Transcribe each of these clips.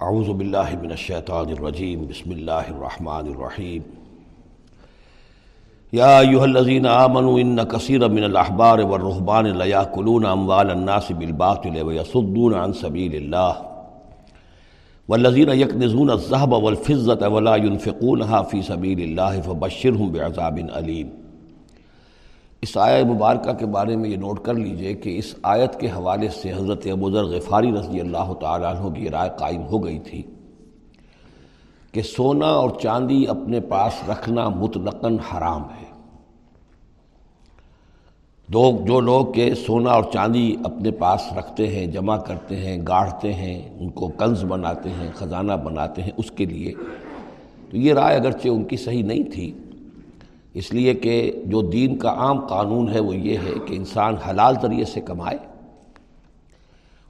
اعوذ باللہ من الشیطان الرجیم، بسم اللہ الرحمن الرحیم۔ یا ایوہ الذین آمنوا ان کثیر من الاحبار والرہبان لیاکلون اموال الناس بالباطل ویصدون عن سبیل اللہ۔ والذین یکنزون الذهب والفضة ولا ينفقونها في سبیل اللہ فبشرهم بعذاب علیم۔ اس آیہ مبارکہ کے بارے میں یہ نوٹ کر لیجیے کہ اس آیت کے حوالے سے حضرت ابوذر غفاری رضی اللہ تعالیٰ عنہ کی رائے قائم ہو گئی تھی کہ سونا اور چاندی اپنے پاس رکھنا مطلقاً حرام ہے۔ دو جو لوگ کہ سونا اور چاندی اپنے پاس رکھتے ہیں، جمع کرتے ہیں، گاڑھتے ہیں، ان کو کنز بناتے ہیں، خزانہ بناتے ہیں، اس کے لیے تو یہ رائے اگرچہ ان کی صحیح نہیں تھی اس لیے کہ جو دین کا عام قانون ہے وہ یہ ہے کہ انسان حلال ذریعے سے کمائے،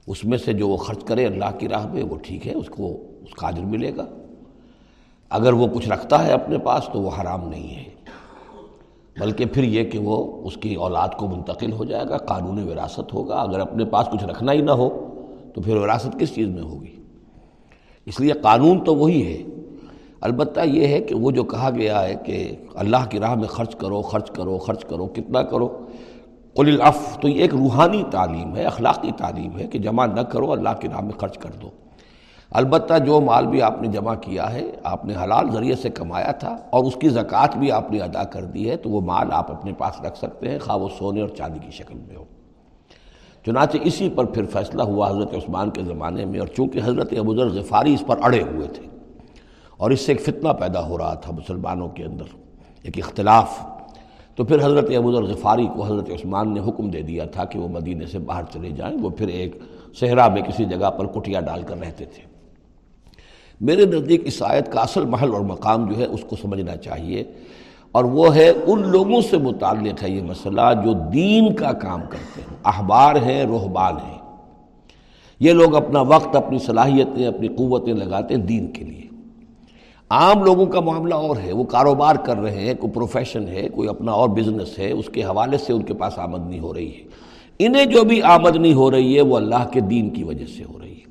اس میں سے جو وہ خرچ کرے اللہ کی راہ میں، وہ ٹھیک ہے، اس کو اس کا عجر ملے گا۔ اگر وہ کچھ رکھتا ہے اپنے پاس تو وہ حرام نہیں ہے۔ بلکہ پھر یہ کہ وہ اس کی اولاد کو منتقل ہو جائے گا، قانون وراثت ہوگا۔ اگر اپنے پاس کچھ رکھنا ہی نہ ہو تو پھر وراثت کس چیز میں ہوگی؟ اس لیے قانون تو وہی ہے البتہ یہ ہے کہ وہ جو کہا گیا ہے کہ اللہ کی راہ میں خرچ کرو خرچ کرو خرچ کرو، کتنا کرو؟ قل العف تو یہ ایک روحانی تعلیم ہے، اخلاقی تعلیم ہے کہ جمع نہ کرو، اللہ کی راہ میں خرچ کر دو۔ البتہ جو مال بھی آپ نے جمع کیا ہے، آپ نے حلال ذریعے سے کمایا تھا اور اس کی زکوٰۃ بھی آپ نے ادا کر دی ہے، تو وہ مال آپ اپنے پاس رکھ سکتے ہیں، خواہ وہ سونے اور چاندی کی شکل میں ہو۔ چنانچہ اسی پر پھر فیصلہ ہوا حضرت عثمان کے زمانے میں اور چونکہ حضرت ابوذر غفاری اس پر اڑے ہوئے تھے۔ اور اس سے ایک فتنہ پیدا ہو رہا تھا مسلمانوں کے اندر، ایک اختلاف۔ تو پھر حضرت ابو الغفاری کو حضرت عثمان نے حکم دے دیا تھا کہ وہ مدینے سے باہر چلے جائیں۔ وہ پھر ایک صحرا میں کسی جگہ پر کٹیا ڈال کر رہتے تھے۔ میرے نزدیک اس آیت کا اصل محل اور مقام جو ہے، اس کو سمجھنا چاہیے۔ اور وہ ہے، ان لوگوں سے متعلق ہے یہ مسئلہ جو دین کا کام کرتے ہیں۔ احبار ہیں، روحبان ہیں۔ یہ لوگ اپنا وقت، اپنی صلاحیتیں، اپنی قوتیں لگاتے ہیں دین کے لیے۔ عام لوگوں کا معاملہ اور ہے، وہ کاروبار کر رہے ہیں، کوئی پروفیشن ہے، کوئی اپنا اور بزنس ہے، اس کے حوالے سے ان کے پاس آمدنی ہو رہی ہے۔ انہیں جو بھی آمدنی ہو رہی ہے، وہ اللہ کے دین کی وجہ سے ہو رہی ہے۔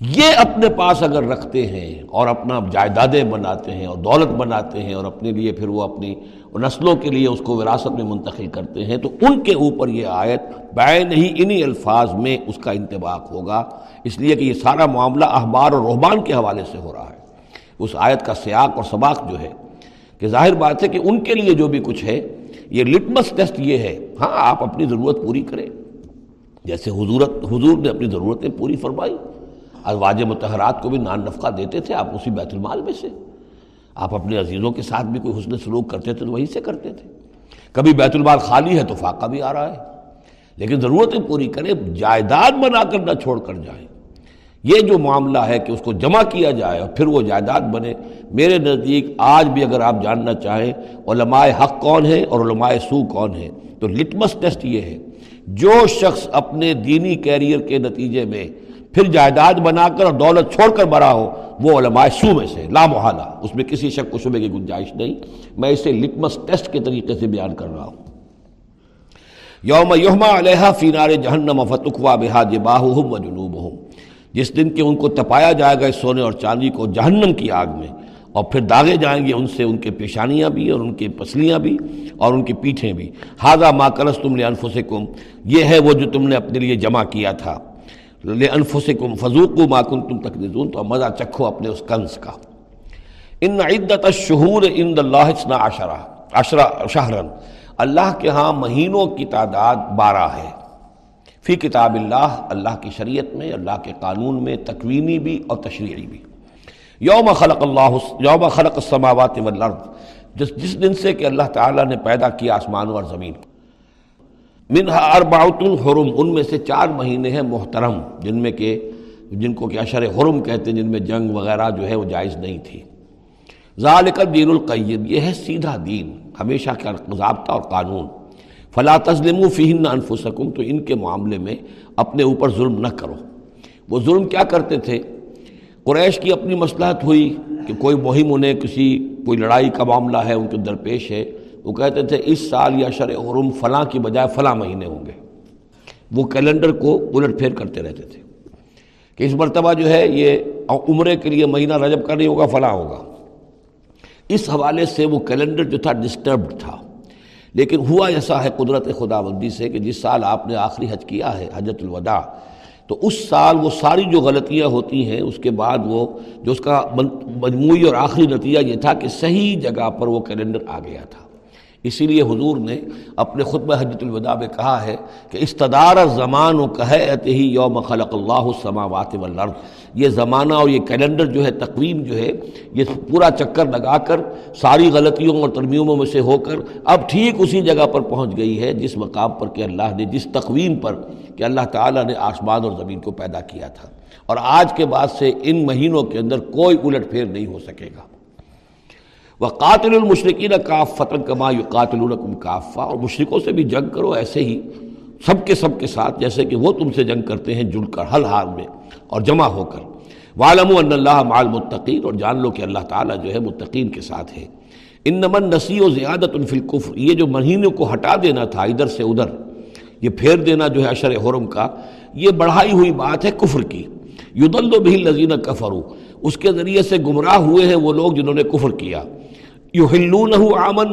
یہ اپنے پاس اگر رکھتے ہیں اور اپنا جائیدادیں بناتے ہیں اور دولت بناتے ہیں اور اپنے لیے پھر وہ اپنی نسلوں کے لیے اس کو وراثت میں منتقل کرتے ہیں، تو ان کے اوپر یہ آیت بین ہی انہی الفاظ میں اس کا انتباق ہوگا۔ اس لیے کہ یہ سارا معاملہ احبار اور رحبان کے حوالے سے ہو رہا ہے۔ اس آیت کا سیاق اور سباق جو ہے کہ ظاہر بات ہے کہ ان کے لیے جو بھی کچھ ہے، یہ لٹمس ٹیسٹ یہ ہے ہاں آپ اپنی ضرورت پوری کریں۔ جیسے حضورت، حضور نے اپنی ضرورتیں پوری فرمائی۔ ازواج متحرات کو بھی نان نفقہ دیتے تھے آپ اسی بیت المال میں سے۔ آپ اپنے عزیزوں کے ساتھ بھی کوئی حسن سلوک کرتے تھے تو وہیں سے کرتے تھے۔ کبھی بیت المال خالی ہے تو فاقہ بھی آ رہا ہے۔ لیکن ضرورتیں پوری کریں، جائیداد بنا کر نہ چھوڑ کر جائیں۔ یہ جو معاملہ ہے کہ اس کو جمع کیا جائے اور پھر وہ جائیداد بنے، میرے نزدیک آج بھی اگر آپ جاننا چاہیں، علماء حق کون ہے اور علماء سو کون ہے تو لٹمس ٹیسٹ یہ ہے، جو شخص اپنے دینی کیریئر کے نتیجے میں پھر جائیداد بنا کر اور دولت چھوڑ کر بڑا ہو، وہ علماء سو میں سے لامحالہ اس میں کسی شک و شبے کی گنجائش نہیں۔ میں اسے لٹمس ٹیسٹ کے طریقے سے بیان کر رہا ہوں۔ یوم یوما علیہ فینار جہنم فتقوا بحاج باہم و جنوب ہوں جس دن کہ ان کو تپایا جائے گا اس سونے اور چاندی کو جہنم کی آگ میں، اور پھر داغے جائیں گے ان سے، ان کے پیشانیاں بھی اور ان کی پسلیاں بھی اور ان کی پیٹھیں بھی۔ ہاضا ما کرس تم لے انفسکم یہ ہے وہ جو تم نے اپنے لیے جمع کیا تھا۔ لے انفسکم فضوق ما کن تم تک تو مزہ چکھو اپنے اس کنز کا۔ ان عدت الشہور ان اللہ عشرہ عشرہ شہرن۔ اللہ کے ہاں مہینوں کی تعداد بارہ ہے۔ فی کتاب اللہ اللہ کی شریعت میں، اللہ کے قانون میں تکوینی بھی اور تشریعی بھی۔ یوم خلق اللہ، یوم خلق السماوات والارض، جس جس دن سے کہ اللہ تعالیٰ نے پیدا کیا آسمان اور زمین۔ منہا اربعۃ الحرم ان میں سے چار مہینے ہیں محترم، جن میں کہ، جن کو کہ اشر حرم کہتے ہیں، جن میں جنگ وغیرہ جو ہے وہ جائز نہیں تھی۔ ذالک الدین القیم، یہ ہے سیدھا دین، ہمیشہ کا ضابطہ اور قانون۔ فلا تظلم فہن انفسکم، تو ان کے معاملے میں اپنے اوپر ظلم نہ کرو۔ وہ ظلم کیا کرتے تھے؟ قریش کی اپنی مصلحت ہوئی کہ کوئی مہم انہیں کسی، کوئی لڑائی کا معاملہ ہے، ان کے درپیش ہے۔ وہ کہتے تھے، اس سال یا شر حرم فلاں کی بجائے فلاں مہینے ہوں گے۔ وہ کیلنڈر کو الٹ پھیر کرتے رہتے تھے کہ اس مرتبہ جو ہے یہ عمرے کے لیے مہینہ رجب کا نہیں ہوگا، فلاں ہوگا۔ اس حوالے سے وہ کیلنڈر جو تھا ڈسٹربڈ تھا۔ لیکن ہوا ایسا ہے قدرت خدا بندی سے کہ جس سال آپ نے آخری حج کیا ہے، حجت الوداع، تو اس سال وہ ساری جو غلطیاں ہوتی ہیں، اس کے بعد وہ جو اس کا مجموعی اور آخری نتیجہ یہ تھا کہ صحیح جگہ پر وہ کیلنڈر آ گیا تھا۔ اسی لیے حضور نے اپنے خطبہ حجت الوداع میں کہا ہے کہ استدار زمان و کہت ہی یوم خلق اللہ السماوات والارض۔ یہ زمانہ اور یہ کیلنڈر جو ہے، تقویم جو ہے، یہ پورا چکر لگا کر ساری غلطیوں اور ترمیموں میں سے ہو کر اب ٹھیک اسی جگہ پر پہنچ گئی ہے، جس مقام پر کہ اللہ نے، جس تقویم پر کہ اللہ تعالیٰ نے آسمان اور زمین کو پیدا کیا تھا۔ اور آج کے بعد سے ان مہینوں کے اندر کوئی الٹ پھیر نہیں ہو سکے گا۔ وہ قاتل المشرقین کاف فتن کما یو قاتل کافہ۔ اور مشرقوں سے بھی جنگ کرو ایسے ہی، سب کے سب کے ساتھ، جیسے کہ وہ تم سے جنگ کرتے ہیں جڑ کر حل حال میں، اور جمع ہو کر۔ والم اللہ مال متقین اور جان لو کہ اللہ تعالیٰ جو ہے متقین کے ساتھ ہے۔ ان نمن نسی و زیادت الفلقف یہ جو مہینوں کو ہٹا دینا تھا ادھر سے ادھر، یہ پھیر دینا جو ہے اشر حرم کا، یہ بڑھائی ہوئی بات ہے کفر کی۔ یدل و بھی لذین کفرو اس کے ذریعے سے گمراہ ہوئے ہیں وہ لوگ جنہوں نے کفر کیا۔ یو ہلون آمن،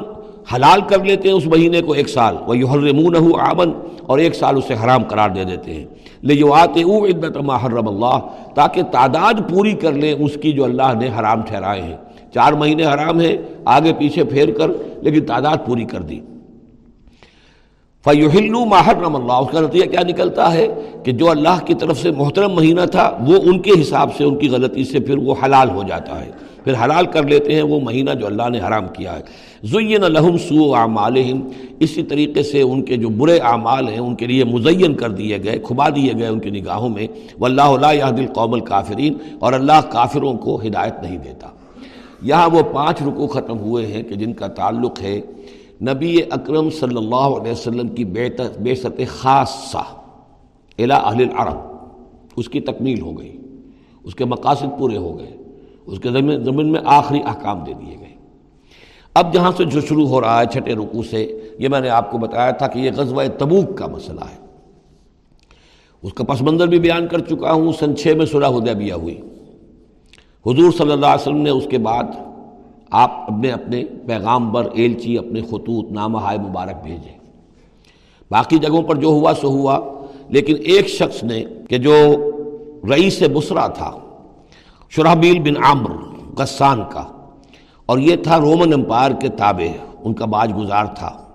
حلال کر لیتے ہیں اس مہینے کو ایک سال وہ یحرمون آمن، اور ایک سال اسے حرام قرار دے دیتے ہیں۔ لے جو آتے او عدت محرم اللہ، تاکہ تعداد پوری کر لیں اس کی جو اللہ نے حرام ٹھہرائے ہیں۔ چار مہینے حرام ہیں، آگے پیچھے پھیر کر، لیکن تعداد پوری کر دی۔ فیوہلو محرم اللہ، اس کا نتیجہ کیا نکلتا ہے؟ کہ جو اللہ کی طرف سے محترم مہینہ تھا، وہ ان کے حساب سے، ان کی غلطی سے پھر وہ حلال ہو جاتا ہے۔ پھر حلال کر لیتے ہیں وہ مہینہ جو اللہ نے حرام کیا ہے۔ زین لہم سو اعمالہم اسی طریقے سے ان کے جو برے اعمال ہیں ان کے لیے مزین کر دیے گئے، کھبا دیے گئے ان کی نگاہوں میں۔ واللہ لا یہد القوم الکافرین اور اللہ کافروں کو ہدایت نہیں دیتا۔ یہاں وہ پانچ رکو ختم ہوئے ہیں کہ جن کا تعلق ہے نبی اکرم صلی اللہ علیہ وسلم کی بے ست خاصہ الا اہل العرب۔ اس کی تکمیل ہو گئی۔ اس کے مقاصد پورے ہو گئے۔ اس کے زمین زمین میں آخری احکام دے دیے گئے۔ اب جہاں سے جو شروع ہو رہا ہے چھٹے رکوع سے، یہ میں نے آپ کو بتایا تھا کہ یہ غزوہ تبوک کا مسئلہ ہے۔ اس کا پس منظر بھی بیان کر چکا ہوں، سن چھ میں صلح حدیبیہ ہوئی۔ حضور صلی اللہ علیہ وسلم نے اس کے بعد آپ اپنے اپنے پیغام بر ایلچی، اپنے خطوط نامہ ہائے مبارک بھیجے۔ باقی جگہوں پر جو ہوا، سو ہوا۔ لیکن ایک شخص نے کہ جو رئیس بسرا تھا شرحبیل بن عامر غسان کا۔ اور یہ تھا رومن امپائر کے تابع، ان کا باج گزار تھا۔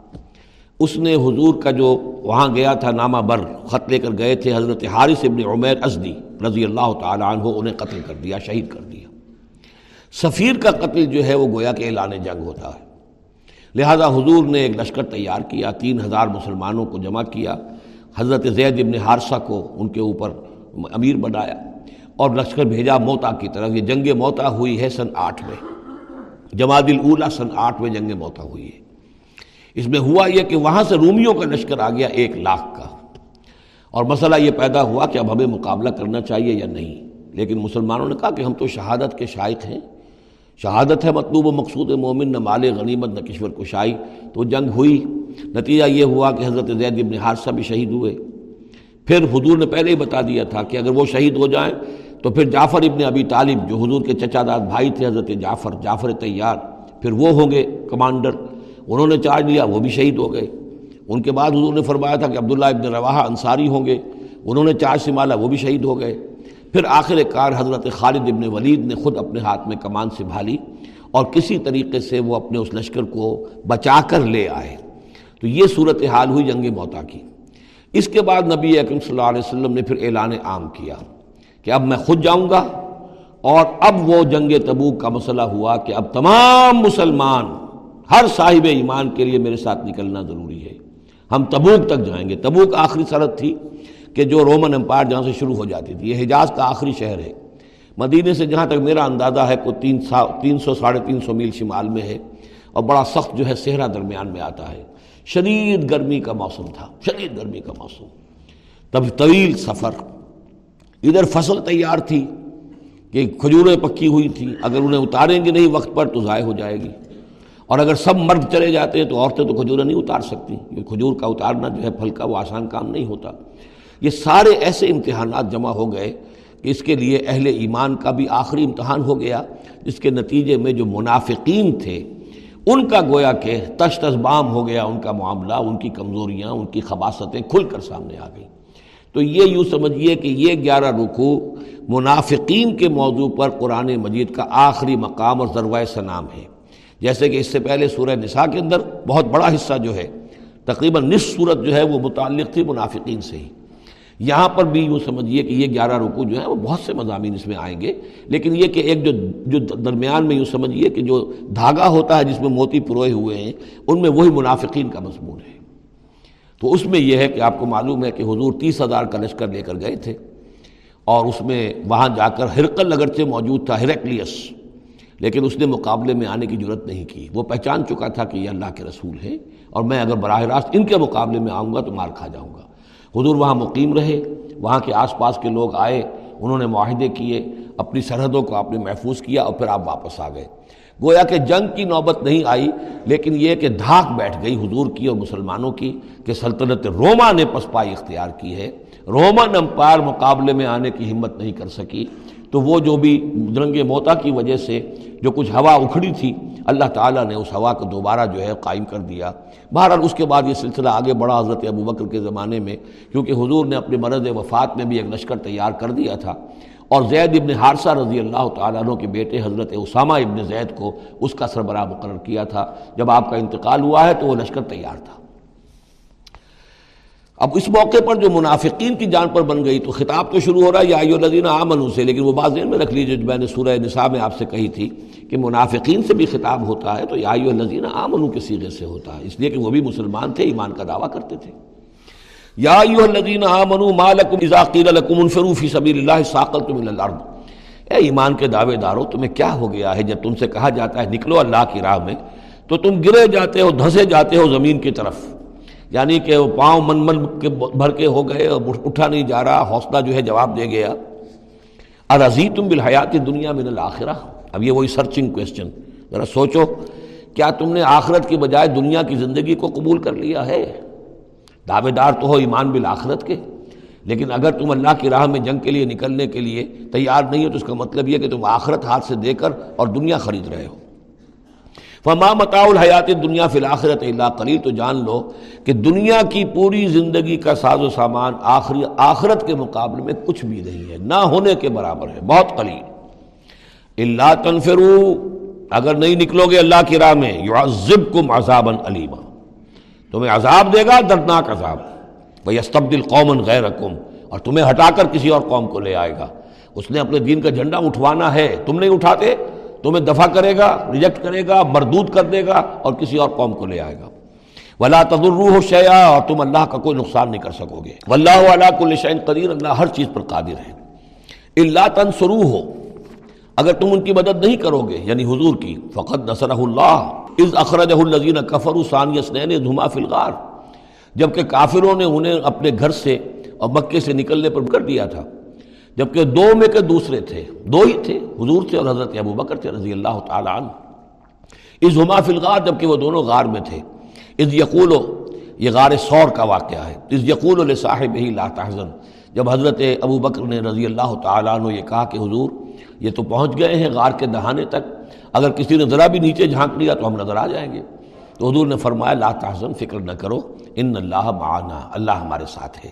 اس نے حضور کا جو وہاں گیا تھا نامہ بر، خط لے کر گئے تھے حضرت حارث ابن عمیر ازدی رضی اللہ تعالیٰ عنہ، انہیں قتل کر دیا، شہید کر دیا۔ سفیر کا قتل جو ہے وہ گویا کہ اعلان جنگ ہوتا ہے۔ لہذا حضور نے ایک لشکر تیار کیا، تین ہزار مسلمانوں کو جمع کیا۔ حضرت زید ابن حارثہ کو ان کے اوپر امیر بنایا۔ اور لشکر بھیجا موتا کی طرف۔ یہ جنگ موتا ہوئی ہے سن آٹھ میں۔ جماعت الاولا سن آٹھ میں جنگ موتا ہوئی ہے۔ اس میں ہوا یہ کہ وہاں سے رومیوں کا لشکر آ گیا ایک لاکھ کا۔ اور مسئلہ یہ پیدا ہوا کہ اب ہمیں مقابلہ کرنا چاہیے یا نہیں۔ لیکن مسلمانوں نے کہا کہ ہم تو شہادت کے شائق ہیں۔ شہادت ہے مطلوب و مقصود مومن، نہ مال غنیمت، نہ کشور کشائی۔ تو جنگ ہوئی۔ نتیجہ یہ ہوا کہ حضرت زید ابن حادثہ بھی شہید ہوئے۔ پھر حضور نے پہلے ہی بتا دیا تھا کہ اگر وہ شہید ہو جائیں تو پھر جعفر ابن ابی طالب جو حضور کے چچا داد بھائی تھے، حضرت جعفر جعفر تیار پھر وہ ہوں گے کمانڈر۔ انہوں نے چارج لیا، وہ بھی شہید ہو گئے۔ ان کے بعد حضور نے فرمایا تھا کہ عبداللہ ابن رواحہ انصاری ہوں گے۔ انہوں نے چارج سنبھالا وہ بھی شہید ہو گئے۔ پھر آخر کار حضرت خالد ابن ولید نے خود اپنے ہاتھ میں کمان سنبھالی اور کسی طریقے سے وہ اپنے اس لشکر کو بچا کر لے آئے۔ تو یہ صورت حال ہوئی جنگ موتا کی۔ اس کے بعد نبی اکرم صلی اللہ علیہ وسلم نے پھر اعلان عام کیا۔ کہ اب میں خود جاؤں گا اور اب وہ جنگ تبوک کا مسئلہ ہوا کہ اب تمام مسلمان ہر صاحب ایمان کے لیے میرے ساتھ نکلنا ضروری ہے۔ ہم تبوک تک جائیں گے۔ تبوک آخری سرحد تھی کہ جو رومن امپائر جہاں سے شروع ہو جاتی تھی۔ یہ حجاز کا آخری شہر ہے۔ مدینے سے جہاں تک میرا اندازہ ہے کوئی تین سا، تین سو، ساڑھے تین سو میل شمال میں ہے اور بڑا سخت جو ہے صحرا درمیان میں آتا ہے۔ شدید گرمی کا موسم تھا۔ شدید گرمی کا موسم۔ تب طویل سفر۔ ادھر فصل تیار تھی کہ کھجوریں پکی ہوئی تھیں، اگر انہیں اتاریں گے نہیں وقت پر تو ضائع ہو جائے گی۔ اور اگر سب مرد چلے جاتے ہیں تو عورتیں تو کھجوریں نہیں اتار سکتی کھجور کا اتارنا جو ہے پھل کا وہ آسان کام نہیں ہوتا۔ یہ سارے ایسے امتحانات جمع ہو گئے کہ اس کے لیے اہل ایمان کا بھی آخری امتحان ہو گیا، جس کے نتیجے میں جو منافقین تھے، ان کا گویا کہ تش ہو گیا، ان کا معاملہ، ان کی کمزوریاں، ان کی خباستیں کھل کر سامنے آ گئیں۔ تو یہ یوں سمجھیے کہ یہ گیارہ رکوع منافقین کے موضوع پر قرآن مجید کا آخری مقام اور ذروۂ سنام ہے۔ جیسے کہ اس سے پہلے سورہ نساء کے اندر بہت بڑا حصہ جو ہے، تقریباً نصف صورت جو ہے وہ متعلق تھی منافقین سے ہی۔ یہاں پر بھی یوں سمجھیے کہ یہ گیارہ رکو جو ہیں وہ بہت سے مضامین اس میں آئیں گے، لیکن یہ کہ ایک جو جو درمیان میں یوں سمجھیے کہ جو دھاگا ہوتا ہے جس میں موتی پروئے ہوئے ہیں، ان میں وہی منافقین کا مضمون ہے۔ تو اس میں یہ ہے کہ آپ کو معلوم ہے کہ حضور تیس ہزار کا لشکر لے کر گئے تھے اور اس میں وہاں جا کر ہرقل اگرچہ موجود تھا ہرکلیس لیکن اس نے مقابلے میں آنے کی ضرورت نہیں کی۔ وہ پہچان چکا تھا کہ یہ اللہ کے رسول ہیں اور میں اگر براہ راست ان کے مقابلے میں آؤں گا تو مار کھا جاؤں گا۔ حضور وہاں مقیم رہے، وہاں کے آس پاس کے لوگ آئے، انہوں نے معاہدے کیے، اپنی سرحدوں کو آپ نے محفوظ کیا اور پھر آپ واپس آ گئے۔ گویا کہ جنگ کی نوبت نہیں آئی، لیکن یہ کہ دھاک بیٹھ گئی حضور کی اور مسلمانوں کی کہ سلطنت روما نے پسپائی اختیار کی ہے۔ رومن امپائر مقابلے میں آنے کی ہمت نہیں کر سکی۔ تو وہ جو بھی درنگ موتا کی وجہ سے جو کچھ ہوا اکھڑی تھی، اللہ تعالیٰ نے اس ہوا کو دوبارہ جو ہے قائم کر دیا۔ بہرحال اس کے بعد یہ سلسلہ آگے بڑھا حضرت ابو بکر کے زمانے میں، کیونکہ حضور نے اپنے مرض وفات میں بھی ایک لشکر تیار کر دیا تھا۔ اور زید ابن حارثہ رضی اللہ تعالیٰ عنہ کے بیٹے حضرت اسامہ ابن زید کو اس کا سربراہ مقرر کیا تھا۔ جب آپ کا انتقال ہوا ہے تو وہ لشکر تیار تھا۔ اب اس موقع پر جو منافقین کی جان پر بن گئی تو خطاب تو شروع ہو رہا ہے، یا آئیو لذین آمنو سے، لیکن وہ بات ذہن میں رکھ لیجیے جو میں نے سورہ نساء میں آپ سے کہی تھی کہ منافقین سے بھی خطاب ہوتا ہے تو یا آئیو لذین آمنو کے سیغے سے ہوتا ہے۔ اس لیے کہ وہ بھی مسلمان تھے، ایمان کا دعویٰ کرتے تھے۔ یا ایو الذین آمنو ما لکم اذا قیل لکم انفروا فی سبیل اللہ ساقلتم الى الارض۔ اے ایمان کے دعوے دارو تمہیں کیا ہو گیا ہے جب تم سے کہا جاتا ہے نکلو اللہ کی راہ میں، تو تم گرے جاتے ہو دھسے جاتے ہو زمین کی طرف۔ یعنی کہ وہ پاؤں من من کے بھر کے ہو گئے اور اٹھا نہیں جا رہا، حوصلہ جو ہے جواب دے گیا۔ ارضی تم بالحیات دنیا من الآخرہ اب یہ وہی سرچنگ کوشچن ذرا سوچو، کیا تم نے آخرت کی بجائے دنیا کی زندگی کو قبول کر لیا ہے؟ دعوے دار تو ہو ایمان بالآخرت کے۔ لیکن اگر تم اللہ کی راہ میں جنگ کے لیے نکلنے کے لیے تیار نہیں ہو، تو اس کا مطلب یہ کہ تم آخرت ہاتھ سے دے کر اور دنیا خرید رہے ہو۔ فما متا الحیات دنیا فی الآخرت اللہ قلیل تو جان لو کہ دنیا کی پوری زندگی کا ساز و سامان آخری آخرت کے مقابلے میں کچھ بھی نہیں ہے، نہ ہونے کے برابر ہے، بہت قلیل۔ اللہ تنفرو اگر نہیں نکلو گے اللہ کی راہ میں یعذب کم عذابً علیمہ تمہیں عذاب دے گا، دردناک عذاب۔ بھائی استبدل قومن غیر اور تمہیں ہٹا کر کسی اور قوم کو لے آئے گا۔ اس نے اپنے دین کا جھنڈا اٹھوانا ہے، تم نہیں اٹھاتے؟ تمہیں دفع کرے گا ریجیکٹ کرے گا، مردود کر دے گا اور کسی اور قوم کو لے آئے گا۔ ولا تدرو شیا اور تم اللہ کا کوئی نقصان نہیں کر سکو گے۔ واللہ علا کل شعین قدیر اللہ ہر چیز پر قادر ہے۔ اللہ تنسرو ہو اگر تم ان کی مدد نہیں کرو گے یعنی حضور کی فقط نصر اللہ از اخرج الزین کفر ثانی اسنین دھما فلغار جبکہ کافروں نے انہیں اپنے گھر سے اور مکے سے نکلنے پر کر دیا تھا جبکہ دو میں کے دوسرے تھے، دو ہی تھے، حضور تھے اور حضرت ابو بکر تھے رضی اللہ تعالیٰ عنہ۔ اس ہما فی الغار جبکہ وہ دونوں غار میں تھے۔ اس یقول، یہ غار سور کا واقعہ ہے۔ اس یقول صاحب ہی لا تحزن۔ جب حضرت ابو بکر نے رضی اللہ تعالیٰ عنہ یہ کہا کہ حضور، یہ تو پہنچ گئے ہیں غار کے دہانے تک۔ اگر کسی نے ذرا بھی نیچے جھانک لیا تو ہم نظر آ جائیں گے۔ تو حضور نے فرمایا، لا تحزن، فکر نہ کرو، ان اللہ معنا، اللہ ہمارے ساتھ ہے۔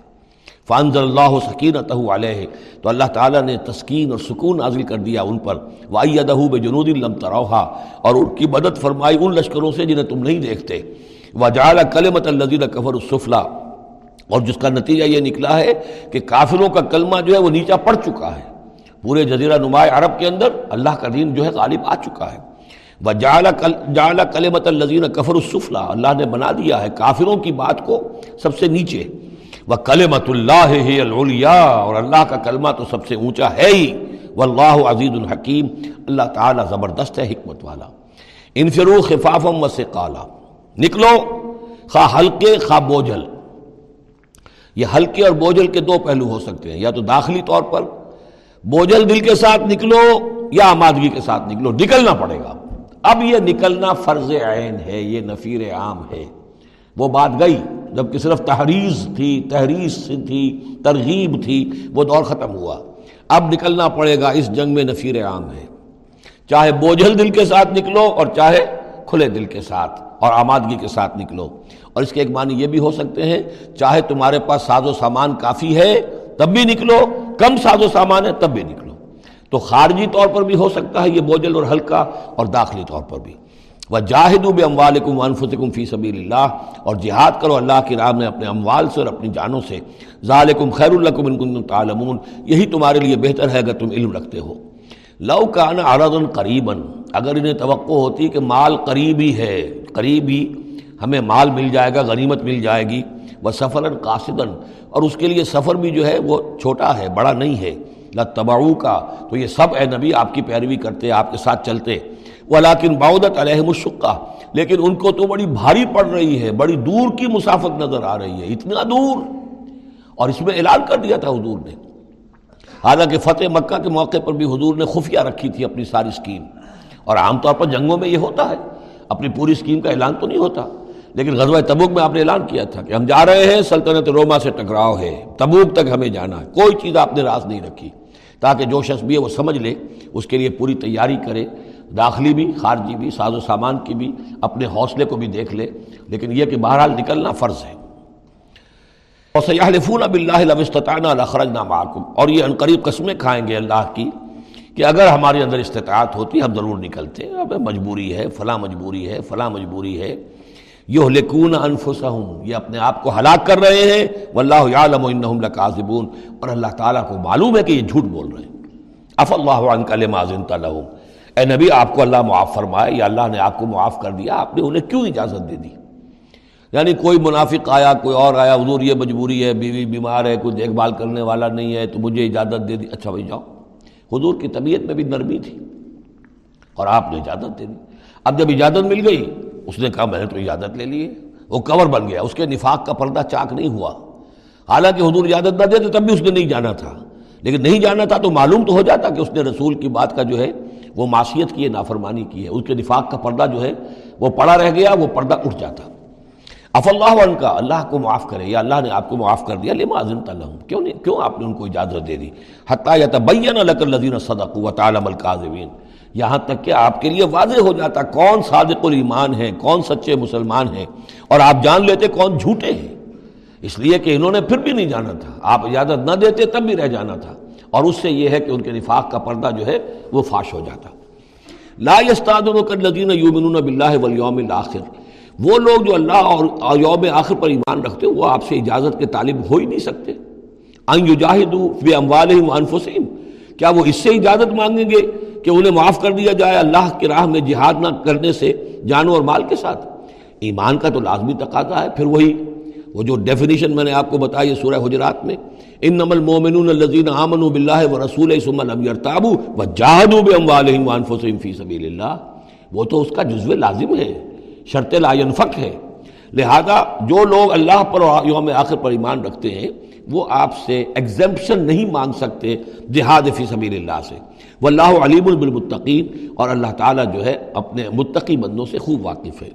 فانض اللہ سکینت علیہ، تو اللہ تعالیٰ نے تسکین اور سکون نازل کر دیا ان پر۔ وایدہ بے جنود لم تروہا، اور ان کی مدد فرمائی ان لشکروں سے جنہیں تم نہیں دیکھتے۔ وجعل کلمت الذین کفر السفلا اور جس کا نتیجہ یہ نکلا ہے کہ کافروں کا کلمہ جو ہے وہ نیچا پڑ چکا ہے۔ پورے جزیرہ نماء عرب کے اندر اللہ کا دین جو ہے غالب آ چکا ہے۔ وجعل جعل کلمت الذین کفر السفلا اللہ نے بنا دیا ہے کافروں کی بات کو سب سے نیچے۔ وہ کلمت اللہ اور اللہ کا کلمہ تو سب سے اونچا ہے ہی۔ واللہ عزیز الحکیم۔ اللہ تعالیٰ زبردست ہے حکمت والا۔ انفرو خفافم و سقالا نکلو، خواہ ہلکے، خواہ بوجھل۔ یہ ہلکے اور بوجھل کے دو پہلو ہو سکتے ہیں۔ یا تو داخلی طور پر بوجھل دل کے ساتھ نکلو یا آمادگی کے ساتھ نکلو، نکلنا پڑے گا۔ اب یہ نکلنا فرض عین ہے، یہ نفیر عام ہے۔ وہ بات گئی جبکہ صرف تحریض تھی تحریض تھی، ترغیب تھی، وہ دور ختم ہوا۔ اب نکلنا پڑے گا، اس جنگ میں نفیر عام ہے۔ چاہے بوجھل دل کے ساتھ نکلو اور چاہے کھلے دل کے ساتھ اور آمادگی کے ساتھ نکلو۔ اور اس کے ایک معنی یہ بھی ہو سکتے ہیں، چاہے تمہارے پاس ساز و سامان کافی ہے، تب بھی نکلو کم ساز و سامان ہے، تب بھی نکلو۔ تو خارجی طور پر بھی ہو سکتا ہے، یہ بوجھل اور ہلکا اور داخلی طور پر بھی۔ وہ جاہد بے اموالکم انفسکم فی سبیل اللہ، اور جہاد کرو اللہ کی راہ میں اپنے اموال سے اور اپنی جانوں سے۔ ذالکم خیر الکم ان کنتم تعلمون، یہی تمہارے لیے بہتر ہے اگر تم علم رکھتے ہو۔ لو کان عرض قریبا، اگر انہیں توقع ہوتی کہ مال قریب ہی ہے قریب ہی ہمیں مال مل جائے گا، غنیمت مل جائے گی۔ وہ سفر قاصدن، اور اس کے لیے سفر بھی جو ہے وہ چھوٹا ہے، بڑا نہیں ہے۔ تباؤ کا تو یہ سب اے نبی آپ کی پیروی کرتے، آپ کے ساتھ چلتے۔ وہ لاکن باؤدت علیہ مشقہ لیکن ان کو تو بڑی بھاری پڑ رہی ہے، بڑی دور کی مسافت نظر آ رہی ہے، اتنا دور۔ اور اس میں اعلان کر دیا تھا حضور نے۔ حالانکہ فتح مکہ کے موقع پر بھی حضور نے خفیہ رکھی تھی اپنی ساری اسکیم اور عام طور پر جنگوں میں یہ ہوتا ہے، اپنی پوری اسکیم کا اعلان تو نہیں ہوتا۔ لیکن غزوہ تبوک میں آپ نے اعلان کیا تھا کہ ہم جا رہے ہیں، سلطنت روما سے ٹکراؤ ہے، تبوک تک ہمیں جانا ہے، کوئی چیز آپ نے راز نہیں رکھی۔ تاکہ جو شخص بھی ہے وہ سمجھ لے، اس کے لیے پوری تیاری کرے، داخلی بھی، خارجی بھی، ساز و سامان کی بھی، اپنے حوصلے کو بھی دیکھ لے۔ لیکن یہ کہ بہرحال نکلنا فرض ہے۔ اور سیاح فون اب اللہ خرج نام اور یہ عنقریب قسمیں کھائیں گے اللہ کی کہ اگر ہمارے اندر استطاعت ہوتی ہم ضرور نکلتے۔ اب مجبوری ہے، فلاں مجبوری ہے، فلاں مجبوری ہے۔ یہ لکون انفسا ہوں یہ اپنے آپ کو ہلاک کر رہے ہیں، واللہ عالم لکاذبون۔ اور اللہ تعالیٰ کو معلوم ہے کہ یہ جھوٹ بول رہے ہیں۔ اف اللہ عنک لما زنت لہم۔ اے نبی، آپ کو اللہ معاف فرمائے، یا اللہ نے آپ کو معاف کر دیا، آپ نے انہیں کیوں اجازت دے دی؟ یعنی کوئی منافق آیا، کوئی اور آیا، حضور یہ مجبوری ہے، بیوی بیمار ہے، کوئی دیکھ بھال کرنے والا نہیں ہے، تو مجھے اجازت دے دی۔ اچھا بھائی، جاؤ۔ حضور کی طبیعت میں بھی نرمی تھی، اور آپ نے اجازت دے دی۔ اب جب اجازت مل گئی اس نے کہا، میں نے تو اجازت لے لی ہے۔ وہ کور بن گیا۔ اس کے نفاق کا پردہ چاک نہیں ہوا۔ حالانکہ حضور اجازت نہ دیتے تب بھی اس نے نہیں جانا تھا۔ لیکن نہیں جانا تھا تو معلوم تو ہو جاتا کہ اس نے رسول کی بات کا جو ہے، وہ معاشیت کی ہے، نافرمانی کی ہے۔ اس کے نفاق کا پردہ جو ہے، وہ پڑا رہ گیا، وہ پردہ اٹھ جاتا۔ اف اللہ عنہ کا اللہ کو معاف کرے۔ یا اللہ نے آپ کو معاف کر دیا۔ لما عظمت اللہ کیوں نہیں؟ کیوں آپ نے ان کو اجازت دے دی؟ حتیٰ یا تبین لک الذین صدقوا وتعلم الکاذبین۔ یہاں تک کہ آپ کے لیے واضح ہو جاتا کون صادق الایمان ہے، کون سچے مسلمان ہیں۔ اور آپ جان لیتے کون جھوٹے ہیں۔ اس لیے کہ انہوں نے پھر بھی نہیں جانا تھا۔ آپ اجازت نہ دیتے تب بھی رہ جانا تھا۔ اور اس سے یہ ہے کہ ان کے نفاق کا پردہ جو ہے وہ فاش ہو جاتا۔ لا الذین یؤمنون باللہ والیوم الاخر۔ وہ لوگ جو اللہ اور یوم آخر پر ایمان رکھتے وہ آپ سے اجازت کے طالب ہو ہی نہیں سکتے۔ ان یجاہدوا فی اموالہم وانفسہم کیا وہ اس سے اجازت مانگیں گے؟ کہ انہیں معاف کر دیا جائے، اللہ کی راہ میں جہاد نہ کرنے سے جانوں اور مال کے ساتھ۔ ایمان کا تو لازمی تقاضا ہے، پھر وہی۔ وہ جو ڈیفینیشن میں نے آپ کو بتائی سورہ حجرات میں ان نمل مومن الزین امن بلّہ و رسول تابو و جہاد فی سبیل اللہ وہ تو اس کا جزو لازم ہے، شرط لا ينفق ہے۔ لہذا جو لوگ اللہ پر اور یوم آخر پر ایمان رکھتے ہیں وہ آپ سے ایگزمپشن نہیں مانگ سکتے جہاد فی سبیل اللہ سے۔ واللہ علیم بالمتقین اور اللہ تعالیٰ جو ہے اپنے متقی بندوں سے خوب واقف ہے۔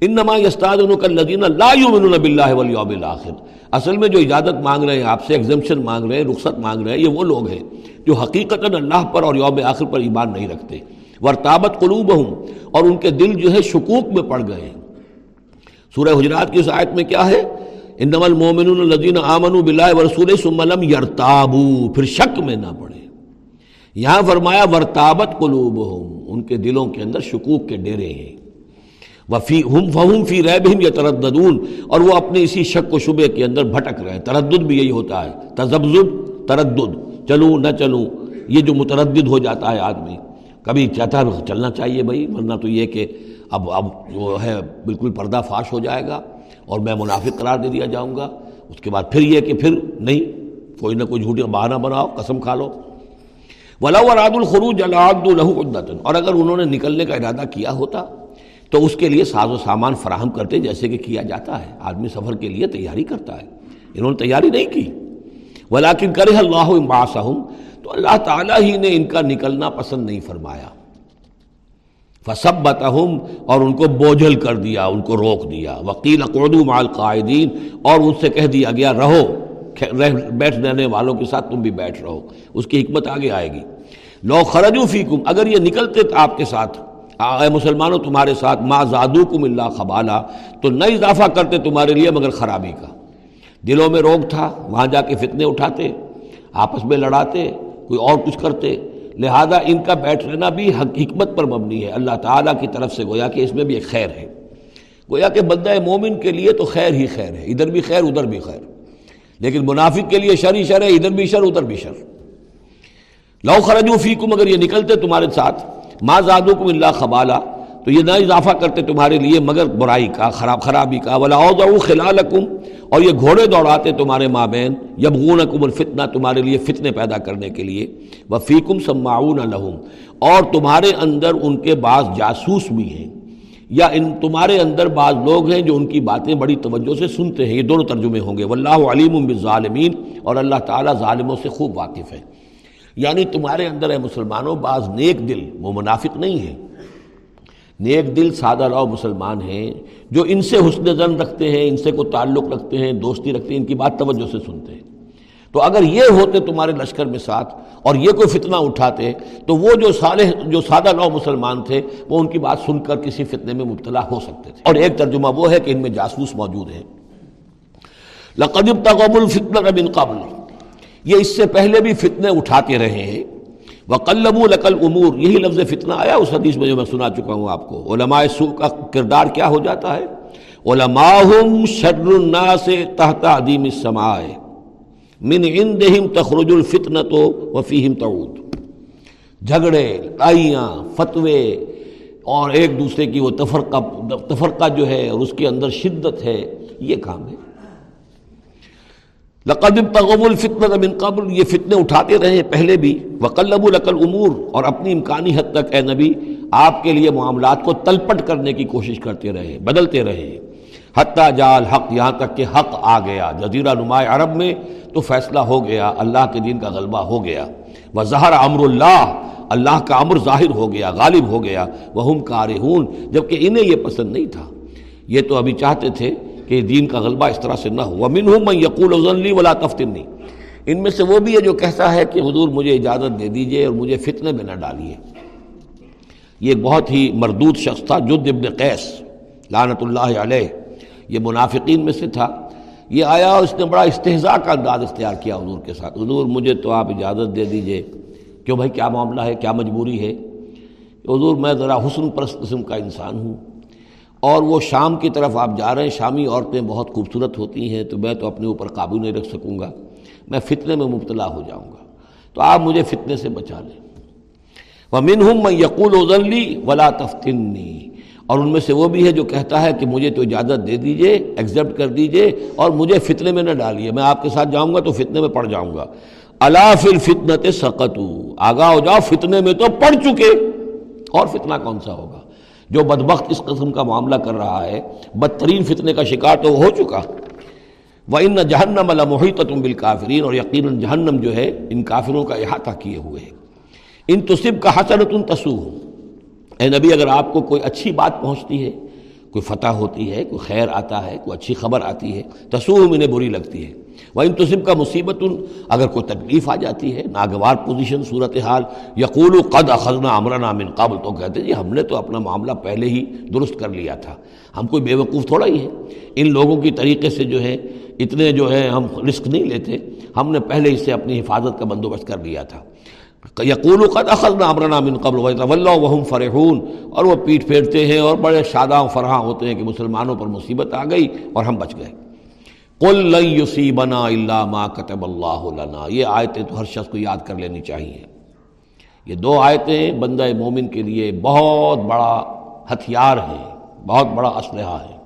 انما یستاذنک الذین لا یؤمنون باللہ والیوم الاخر۔ اصل میں جو اجازت مانگ رہے ہیں، آپ سے ایگزمپشن مانگ رہے ہیں، رخصت مانگ رہے ہیں، یہ وہ لوگ ہیں جو حقیقتا اللہ پر اور یوم آخر پر ایمان نہیں رکھتے۔ ورتابت قلوبہم اور ان کے دل جو ہے شکوک میں پڑ گئے ہیں۔ سورہ حجرات کی اس آیت میں کیا ہے؟ انما المؤمنون الذین آمنوا باللہ ورسولہ ثم لم يرتابوا، پھر شک میں نہ پڑے۔ یہاں فرمایا، ورتابت قلوبہم، ان کے دلوں کے اندر شکوک کے ڈیرے ہیں۔ وفی، ہم فہم فی ریبہم یترددون، اور وہ اپنے اسی شک و شبے کے اندر بھٹک رہے ہیں۔ تردد بھی یہی ہوتا ہے۔ تزبزب تردد چلوں نہ چلوں یہ جو متردد ہو جاتا ہے آدمی، کبھی چاہتا ہے چلنا چاہیے بھائی، ورنہ تو یہ کہ اب اب جو ہے، بالکل پردہ فاش ہو جائے گا۔ اور میں منافق قرار دے دیا جاؤں گا۔ اس کے بعد پھر یہ کہ پھر نہیں، کوئی نہ کوئی جھوٹی بہانہ بناؤ، قسم کھا لو۔ ولا وراد الخروج العد الہو اور اگر انہوں نے نکلنے کا ارادہ کیا ہوتا، تو اس کے لیے ساز و سامان فراہم کرتے جیسے کہ کیا جاتا ہے۔ آدمی سفر کے لیے تیاری کرتا ہے۔ انہوں نے تیاری نہیں کی۔ ولاکن کرے اللہ باسم تو اللہ تعالیٰ ہی نے ان کا نکلنا پسند نہیں فرمایا۔ فسب بتہم اور ان کو بوجھل کر دیا، ان کو روک دیا۔ وکیل اقودو مال قائدین اور ان سے کہہ دیا گیا، رہو بیٹھ رہنے والوں کے ساتھ تم بھی بیٹھ رہو۔ اس کی حکمت آگے آئے گی۔ لو خرجو فیکم، اگر یہ نکلتے آپ کے ساتھ اے مسلمانوں، تمہارے ساتھ، ما زادوکم اللہ خبالہ تو نہ اضافہ کرتے تمہارے لیے مگر خرابی کا۔ دلوں میں روگ تھا، وہاں جا کے فتنے اٹھاتے، آپس میں لڑاتے، کوئی اور کچھ کرتے لہذا ان کا بیٹھ بھی حکمت پر مبنی ہے۔ اللہ تعالیٰ کی طرف سے گویا کہ اس میں بھی ایک خیر ہے۔ گویا کہ بندہ مومن کے لیے تو خیر ہی خیر ہے۔ ادھر بھی خیر، ادھر بھی خیر۔ لیکن منافق کے لیے شر ہی شر ہے، ادھر بھی شر، ادھر بھی شر۔ لو خرجو فیکم، اگر یہ نکلتے تمہارے ساتھ، ما زادوکم اللہ خبالہ تو یہ نہ اضافہ کرتے تمہارے لیے، مگر برائی کا، خراب خرابی کا۔ ولا خلالکم اور یہ گھوڑے دوڑاتے تمہارے مابین۔ یبغونکم الفتنہ تمہارے لیے فتنے پیدا کرنے کے لیے۔ وفیکم سماعون لہم اور تمہارے اندر ان کے بعض جاسوس بھی ہیں۔ یا ان تمہارے اندر بعض لوگ ہیں جو ان کی باتیں بڑی توجہ سے سنتے ہیں، یہ دونوں ترجمے ہوں گے۔ واللہ علیم بالظالمین اور اللہ تعالیٰ ظالموں سے خوب واقف ہے۔ یعنی تمہارے اندر ہے مسلمانوں، بعض نیک دل، وہ منافق نہیں ہیں۔ نیک دل سادہ لو مسلمان ہیں، جو ان سے حسن زن رکھتے ہیں، ان سے کوئی تعلق رکھتے ہیں، دوستی رکھتے ہیں، ان کی بات توجہ سے سنتے ہیں۔ تو اگر یہ ہوتے تمہارے لشکر میں ساتھ اور یہ کوئی فتنہ اٹھاتے، تو وہ جو صالح، جو سادہ لو مسلمان تھے، وہ ان کی بات سن کر کسی فتنے میں مبتلا ہو سکتے تھے۔ اور ایک ترجمہ وہ ہے کہ ان میں جاسوس موجود ہے لقدب تقبل فتنہ بن قبل۔ یہ اس سے پہلے بھی فتنے اٹھاتے رہے ہیں۔ وقلب لقل امور یہی لفظ فتنہ آیا اس حدیث میں جو میں سنا چکا ہوں آپ کو۔ علماء سو کا کردار کیا ہو جاتا ہے؟ علماء شر الناس تحت عدیم السماء۔ من عندهم تخرج الفتنة وفيهم تعود۔ جھگڑے، لڑائیاں، فتوے اور ایک دوسرے کی وہ تفرقہ تفرقہ جو ہے اور اس کے اندر شدت ہے، یہ کام ہے۔ لقد تغب الفتنہ من قبل، یہ فتنے اٹھاتے رہے پہلے بھی۔ وقلب العقل امور اور اپنی امکانی حد تک، اے نبی، آپ کے لیے معاملات کو تلپٹ کرنے کی کوشش کرتے رہے، بدلتے رہے۔ حتیٰ جال حق یہاں تک کہ حق آ گیا۔ جزیرہ نمائے عرب میں تو فیصلہ ہو گیا، اللہ کے دین کا غلبہ ہو گیا۔ وہ امر اللہ اللہ کا امر ظاہر ہو گیا، غالب ہو گیا۔ وہ ہم کارہون جبکہ انہیں یہ پسند نہیں تھا۔ یہ تو ابھی چاہتے تھے کہ دین کا غلبہ اس طرح سے نہ ہو۔ من ہوں میں یقول لی ولا تفتنی۔ ان میں سے وہ بھی ہے جو کہتا ہے کہ حضور مجھے اجازت دے دیجیے اور مجھے فتنے میں نہ ڈالیے۔ یہ بہت ہی مردود شخص تھا، جد ابن قیس لعنت اللہ علیہ۔ یہ منافقین میں سے تھا۔ یہ آیا اور اس نے بڑا استحضاء کا انداز اختیار کیا حضور کے ساتھ۔ حضور مجھے تو آپ اجازت دے دیجیے۔ کیوں بھائی؟ کیا معاملہ ہے؟ کیا مجبوری ہے؟ حضور میں ذرا حسن پرست قسم کا انسان ہوں۔ اور وہ شام کی طرف آپ جا رہے ہیں، شامی عورتیں بہت خوبصورت ہوتی ہیں، تو میں تو اپنے اوپر قابو نہیں رکھ سکوں گا۔ میں فتنے میں مبتلا ہو جاؤں گا۔ تو آپ مجھے فتنے سے بچا لیں۔ وہ من ہوں میں یقول وزلی ولا تفتنی۔ اور ان میں سے وہ بھی ہے جو کہتا ہے کہ مجھے تو اجازت دے دیجیے ایکسیپٹ کر دیجیے، اور مجھے فتنے میں نہ ڈالیے۔ میں آپ کے ساتھ جاؤں گا تو فتنے میں پڑ جاؤں گا۔ اللہ فل فتنت سقت آگاہ ہو جاؤ، فتنے میں تو پڑ چکے۔ اور فتنہ کون سا ہوگا؟ جو بدبخت اس قسم کا معاملہ کر رہا ہے، بدترین فتنے کا شکار تو ہو چکا۔ وہ ان جہنم المحیط تم بالکافرین اور یقیناً جہنم جو ہے، ان کافروں کا احاطہ کیے ہوئے ہے۔ ان تصب کا حسنت تسو اے نبی، اگر آپ کو کوئی اچھی بات پہنچتی ہے، کوئی فتح ہوتی ہے، کوئی خیر آتا ہے، کوئی اچھی خبر آتی ہے تصوم انہیں بری لگتی ہے۔ وہ ان تصم کا مصیبت اگر کوئی تکلیف آ جاتی ہے، ناگوار پوزیشن صورت حال یقول قد اخذنا امرنا من قابل تو کہتے جی ہم نے تو اپنا معاملہ پہلے ہی درست کر لیا تھا۔ ہم کوئی بے وقوف تھوڑا ہی ہے ان لوگوں کی طریقے سے جو ہے، اتنے جو ہے، ہم رسک نہیں لیتے۔ ہم نے پہلے اس سے اپنی حفاظت کا بندوبست کر لیا تھا۔ یقول قد اخذنا امرنا من قبل وهم فرحون۔ اور وہ پیٹ پھیرتے ہیں اور بڑے شاداں فرحاں ہوتے ہیں کہ مسلمانوں پر مصیبت آ گئی اور ہم بچ گئے۔ قل یصیبنا الا ما كتب اللہ لنا۔ یہ آیتیں تو ہر شخص کو یاد کر لینی چاہیے۔ یہ دو آیتیں بندہ مومن کے لیے بہت بڑا ہتھیار ہیں، بہت بڑا اسلحہ ہے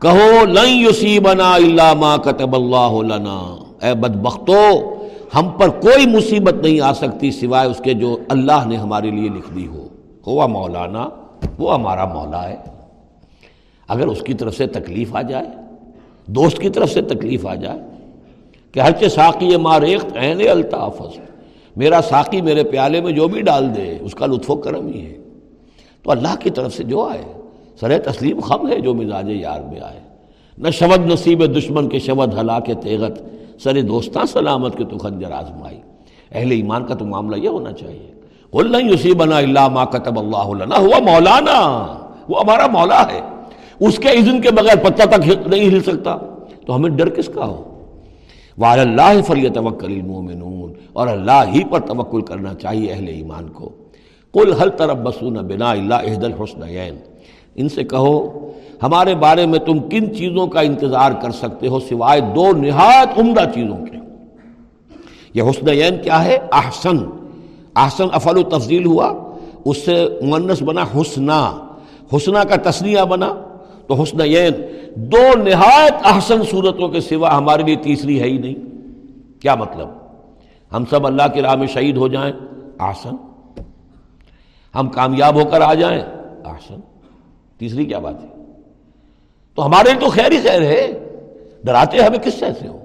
کہو، لن یصیبنا الا ما كتب اللہ لنا۔ اے بدبختو، ہم پر کوئی مصیبت نہیں آ سکتی سوائے اس کے جو اللہ نے ہمارے لیے لکھ دی ہو۔ ہوا مولانا، وہ ہمارا مولا ہے۔ اگر اس کی طرف سے تکلیف آ جائے دوست کی طرف سے تکلیف آ جائے کہ ہر ساقی ماں ریخت عین الطاف میرا ساقی میرے پیالے میں جو بھی ڈال دے، اس کا لطف و کرم ہی ہے۔ تو اللہ کی طرف سے جو آئے، سر تسلیم خم ہے جو مزاج یار میں آئے۔ نہ شبد نصیب دشمن کے شبد ہلا کے تیغت، سر دوستاں سلامت کے تو خنجر آزمائی۔ اہل ایمان کا تو معاملہ یہ ہونا چاہیے۔ نہیں اسی بنا اللہ ما کتب اللہ ہوا مولانا، وہ ہمارا مولا ہے۔ اس کے اذن کے بغیر پتہ تک نہیں ہل سکتا۔ تو ہمیں ڈر کس کا ہو؟ وعلی اللہ فلی توکل المومنون اور اللہ ہی پر توکل کرنا چاہیے اہل ایمان کو۔ قل حل تربصون بنا اللہ احد الحسنین ان سے کہو، ہمارے بارے میں تم کن چیزوں کا انتظار کر سکتے ہو سوائے دو نہایت عمدہ چیزوں کے؟ یہ حسنین کیا ہے؟ احسن۔ احسن افل و تفضیل ہوا، اس سے مونس بنا حسنا حسنا کا تسنیہ بنا۔ تو حسنین دو نہایت احسن صورتوں کے سوا ہمارے لیے تیسری ہے ہی نہیں۔ کیا مطلب؟ ہم سب اللہ کے راہ میں شہید ہو جائیں آسن ہم کامیاب ہو کر آ جائیں آسن تیسری کیا بات ہے؟ تو ہمارے لیے تو خیر ہی خیر ہے۔ ڈراتے ہمیں کس سے ہو؟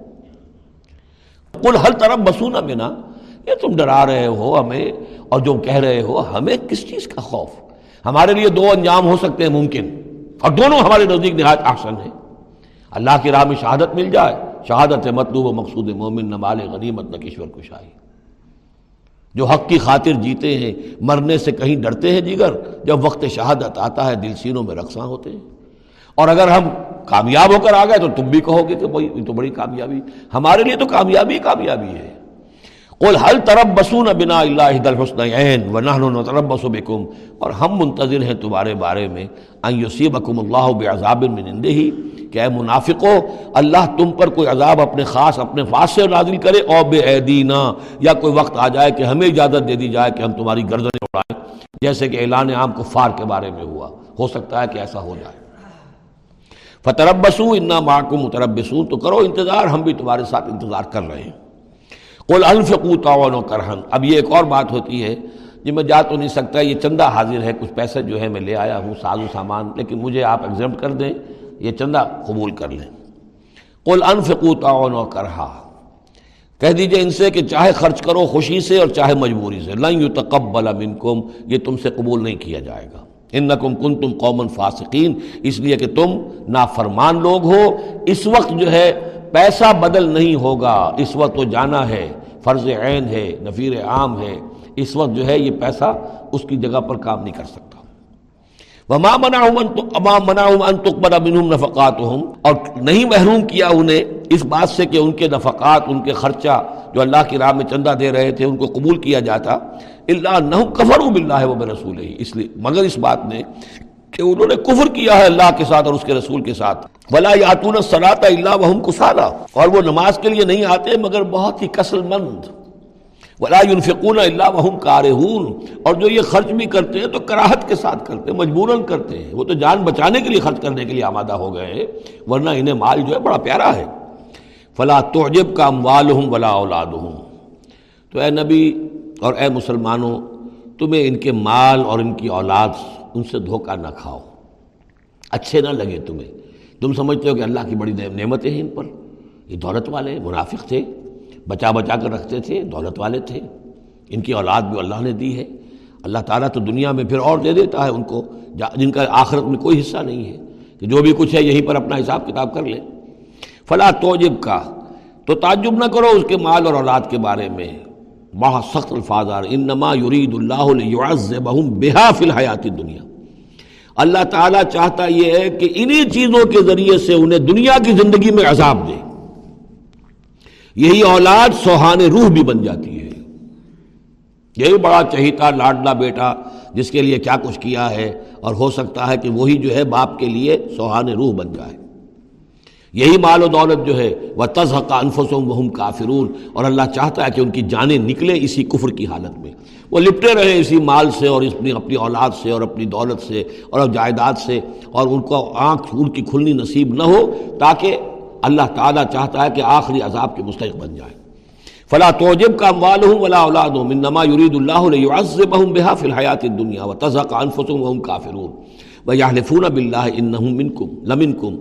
کل ہر طرف بسونا بنا؟ یہ تم ڈرا رہے ہو ہمیں، اور جو کہہ رہے ہو، ہمیں کس چیز کا خوف؟ ہمارے لیے دو انجام ہو سکتے ہیں ممکن۔ اور دونوں ہمارے نزدیک نہایت آسن ہے اللہ کی راہ میں شہادت مل جائے۔ شہادت مطلوب و مقصود مومن، نہ مال غنیمت، نہ کشور کشائی۔ جو حق کی خاطر جیتے ہیں، مرنے سے کہیں ڈرتے ہیں جگر، جب وقت شہادت آتا ہے، دل سینوں میں رقصاں ہوتے ہیں۔ اور اگر ہم کامیاب ہو کر آ گئے تو تم بھی کہو گے کہ بھائی، یہ تو بڑی کامیابی۔ ہمارے لیے تو کامیابی کامیابی ہے۔ قل حل ترب بسون بنا اللہ دل حسن و نہن ترب اور ہم منتظر ہیں تمہارے بارے میں یصیبکم اللہ بعذاب من عنده ہی کہ اے منافقو، اللہ تم پر کوئی عذاب اپنے خاص، اپنے فاس سے نازل کرے، او بے ایدینا یا کوئی وقت آ جائے کہ ہمیں اجازت دے دی جائے کہ ہم تمہاری گردنیں اڑائیں، جیسے کہ اعلان عام کفار کے بارے میں ہوا۔ ہو سکتا ہے کہ ایسا ہو جائے۔ فتربسو انا معکم متربسون تو کرو انتظار، ہم بھی تمہارے ساتھ انتظار کر رہے ہیں۔ قل انفقو تعاون و کرہن اب یہ ایک اور بات ہوتی ہے جی میں جا تو نہیں سکتا، یہ چندہ حاضر ہے، کچھ پیسے جو ہے میں لے آیا ہوں ساز و سامان، لیکن مجھے آپ ایگزمٹ کر دیں، یہ چندہ قبول کر لیں۔ قل انفقو تعاون و کرہا کہہ دیجیے ان سے کہ چاہے خرچ کرو خوشی سے اور چاہے مجبوری سے۔ لن یتقبل منکم یہ تم سے قبول نہیں کیا جائے گا۔ انکم کنتم قوما فاسقین اس لیے کہ تم نافرمان لوگ ہو۔ اس وقت جو ہے پیسہ بدل نہیں ہوگا، اس وقت تو جانا ہے۔ فرض عین ہے، نفیر عام ہے، اس وقت جو ہے یہ پیسہ اس کی جگہ پر کام نہیں کر سکتا۔ وما منعهم ان تقبل منهم نفقاتهم۔ اور نہیں محروم کیا انہیں اس بات سے کہ ان کے نفقات، ان کے خرچہ جو اللہ کی راہ میں چندہ دے رہے تھے، ان کو قبول کیا جاتا۔ اللہ نہ کفروا باللہ و برسولہ اس لیے، مگر اس بات نے کہ انہوں نے کفر کیا ہے اللہ کے ساتھ اور اس کے رسول کے ساتھ۔ ولا یاتون الصلاۃ الا وهم کسالى اور وہ نماز کے لیے نہیں آتے مگر بہت ہی کسل مند۔ ولا ينفقون الا وهم كارهون۔ اور جو یہ خرچ بھی کرتے ہیں تو کراہت کے ساتھ کرتے ہیں، مجبوراً کرتے ہیں۔ وہ تو جان بچانے کے لیے خرچ کرنے کے لیے آمادہ ہو گئے ہیں، ورنہ انہیں مال جو ہے بڑا پیارا ہے۔ فلا تعجب کا اموالہم ولا اولادہم تو اے نبی اور اے مسلمانوں، تمہیں ان کے مال اور ان کی اولاد ان سے دھوکہ نہ کھاؤ۔ اچھے نہ لگے تمہیں۔ تم سمجھتے ہو کہ اللہ کی بڑی نعمتیں ہیں ان پر۔ یہ دولت والے منافق تھے۔ بچا بچا کر رکھتے تھے، دولت والے تھے۔ ان کی اولاد بھی اللہ نے دی ہے۔ اللہ تعالیٰ تو دنیا میں پھر اور دے دیتا ہے ان کو جن کا آخرت میں کوئی حصہ نہیں ہے۔ کہ جو بھی کچھ ہے یہیں پر اپنا حساب کتاب کر لیں۔ فلاں توجب کا تو تعجب نہ کرو اس کے مال اور اولاد کے بارے میں۔ بہت سخت الفاظ آ رہے انما یرید اللہ بحا فی الحیات دنیا اللہ تعالیٰ چاہتا یہ ہے کہ انہی چیزوں کے ذریعے سے انہیں دنیا کی زندگی میں عذاب دے۔ یہی اولاد سوہان روح بھی بن جاتی ہے۔ یہی بڑا چہیتا، لاڈلا بیٹا جس کے لیے کیا کچھ کیا ہے اور ہو سکتا ہے کہ وہی جو ہے باپ کے لیے سوہان روح بن جائے۔ یہی مال و دولت جو ہے وہ تزحق انفسم وہم کافرون۔ اور اللہ چاہتا ہے کہ ان کی جانیں نکلے اسی کفر کی حالت میں۔ وہ لپٹے رہے اسی مال سے اور اپنی اپنی اولاد سے اور اپنی دولت سے اور جائیداد سے۔ اور ان کو آنکھ ان کی کھلنی نصیب نہ ہو تاکہ اللہ تعالیٰ چاہتا ہے کہ آخری عذاب کے مستحق بن جائے۔ فلا توجب کا اموال ہوں ولا اولاد ہوں منما یرید اللہ بہم بحا فی الحیات دنیا و تزق انفسم وہم کافرون۔ و یحلفون باللہ انہم منکم لمنکم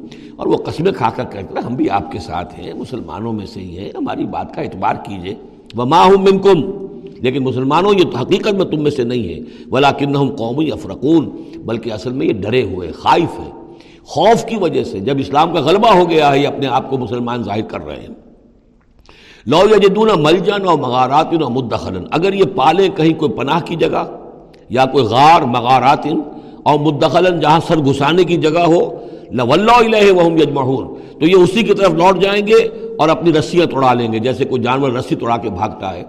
اور مدخلن جہاں سر گھسانے کی جگہ ہو لول الہ یجمعون۔ تو یہ اسی کی طرف لوٹ جائیں گے اور اپنی رسیاں توڑا لیں گے، جیسے کوئی جانور رسی توڑا کے بھاگتا ہے۔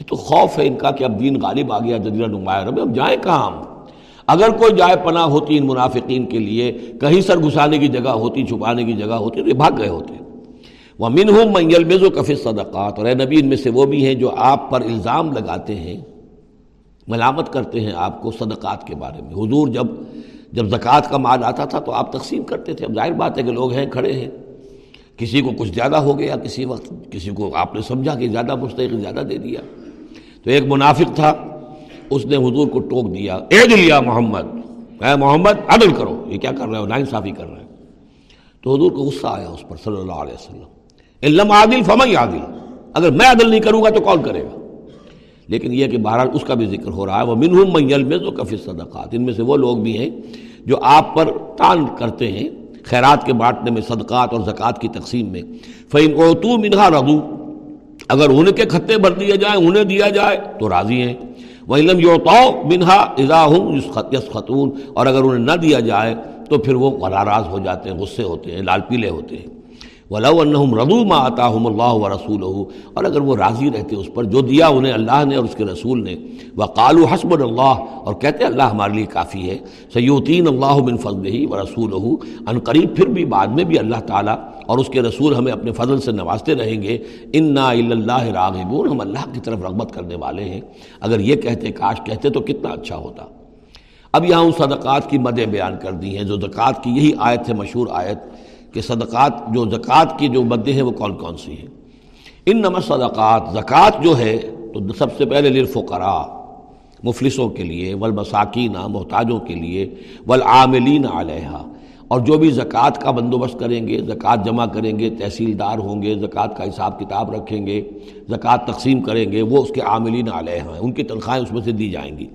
یہ تو خوف ہے ان کا کہ اب دین غالب آ گیا، جزیرہ نما عرب جائیں کہاں؟ ہم اگر کوئی جائے پناہ ہوتی ان منافقین کے لیے، کہیں سر گھسانے کی جگہ ہوتی، چھپانے کی جگہ ہوتی، تو یہ بھاگ گئے ہوتے۔ وہ من ہوں منگل میز و کفی صدقات اور اے نبی، ان میں سے وہ بھی ہیں جو آپ پر الزام لگاتے ہیں۔ ملامت کرتے ہیں آپ کو صدقات کے بارے میں۔ حضور جب جب زکوٰۃ کا مال آتا تھا تو آپ تقسیم کرتے تھے۔ اب ظاہر بات ہے کہ لوگ ہیں، کھڑے ہیں۔ کسی کو کچھ زیادہ ہو گیا کسی وقت، کسی کو آپ نے سمجھا کہ زیادہ مستحق، زیادہ دے دیا۔ تو ایک منافق تھا، اس نے حضور کو ٹوک دیا۔ اے دلیا محمد، اے محمد، عدل کرو۔ یہ کیا کر رہے ہو؟ ناانصافی کر رہے ہیں تو حضور کو غصہ آیا اس پر صلی اللہ علیہ وسلم۔ علم عادل فمئی عادل اگر میں عدل نہیں کروں گا تو کون کرے گا؟ لیکن یہ کہ بہرحال اس کا بھی ذکر ہو رہا ہے۔ وہ منہ میل میں تو کفی صدقات ان میں سے وہ لوگ بھی ہیں جو آپ پر تان کرتے ہیں خیرات کے بانٹنے میں، صدقات اور زکوٰۃ کی تقسیم میں۔ فعین اوتو منہا ردو اگر ان کے خطے بھر دیے جائیں، انہیں دیا جائے، تو راضی ہیں۔ وہ علم یوتو منہا اضا ہوں یس خطون اور اگر انہیں نہ دیا جائے، تو پھر وہ ناراض ہو جاتے ہیں، غصے ہوتے ہیں، لال پیلے ہوتے ہیں۔ ولاء الحم ردو ما آتا ہم اللہ و رسول اور اگر وہ راضی رہتے اس پر جو دیا انہیں اللہ نے اور اس کے رسول نے وہ قالو حسب اللہ، اور کہتے اللہ ہمارے لیے کافی ہے سیوتین اللہ بن فضل ہی و رسول ان قریب پھر بھی بعد میں بھی اللہ تعالیٰ اور اس کے رسول ہمیں اپنے فضل سے نوازتے رہیں گے ان نا اللہ راغبون، ہم اللہ کی طرف رغبت کرنے والے ہیں۔ اگر یہ کہتے، کاش کہتے تو کتنا اچھا ہوتا۔ اب یہاں ان صدقات کی مدیں بیان کر دی ہیں، جو زکوٰۃ کی یہی آیت ہے، مشہور آیت۔ کہ صدقات جو زکوٰۃ کی جو مدیں ہیں وہ کون کون سی ہیں؟ ان نمت صدقات، زکوٰۃ جو ہے تو سب سے پہلے للفقراء، مفلسوں کے لیے، والمساکینہ، محتاجوں کے لیے، والعاملین علیہ اور جو بھی زکوٰۃ کا بندوبست کریں گے، زکوٰۃ جمع کریں گے، تحصیلدار ہوں گے، زکوٰۃ کا حساب کتاب رکھیں گے، زکوٰۃ تقسیم کریں گے، وہ اس کے عاملین علیہ ہیں، ان کی تنخواہیں اس میں سے دی جائیں گی۔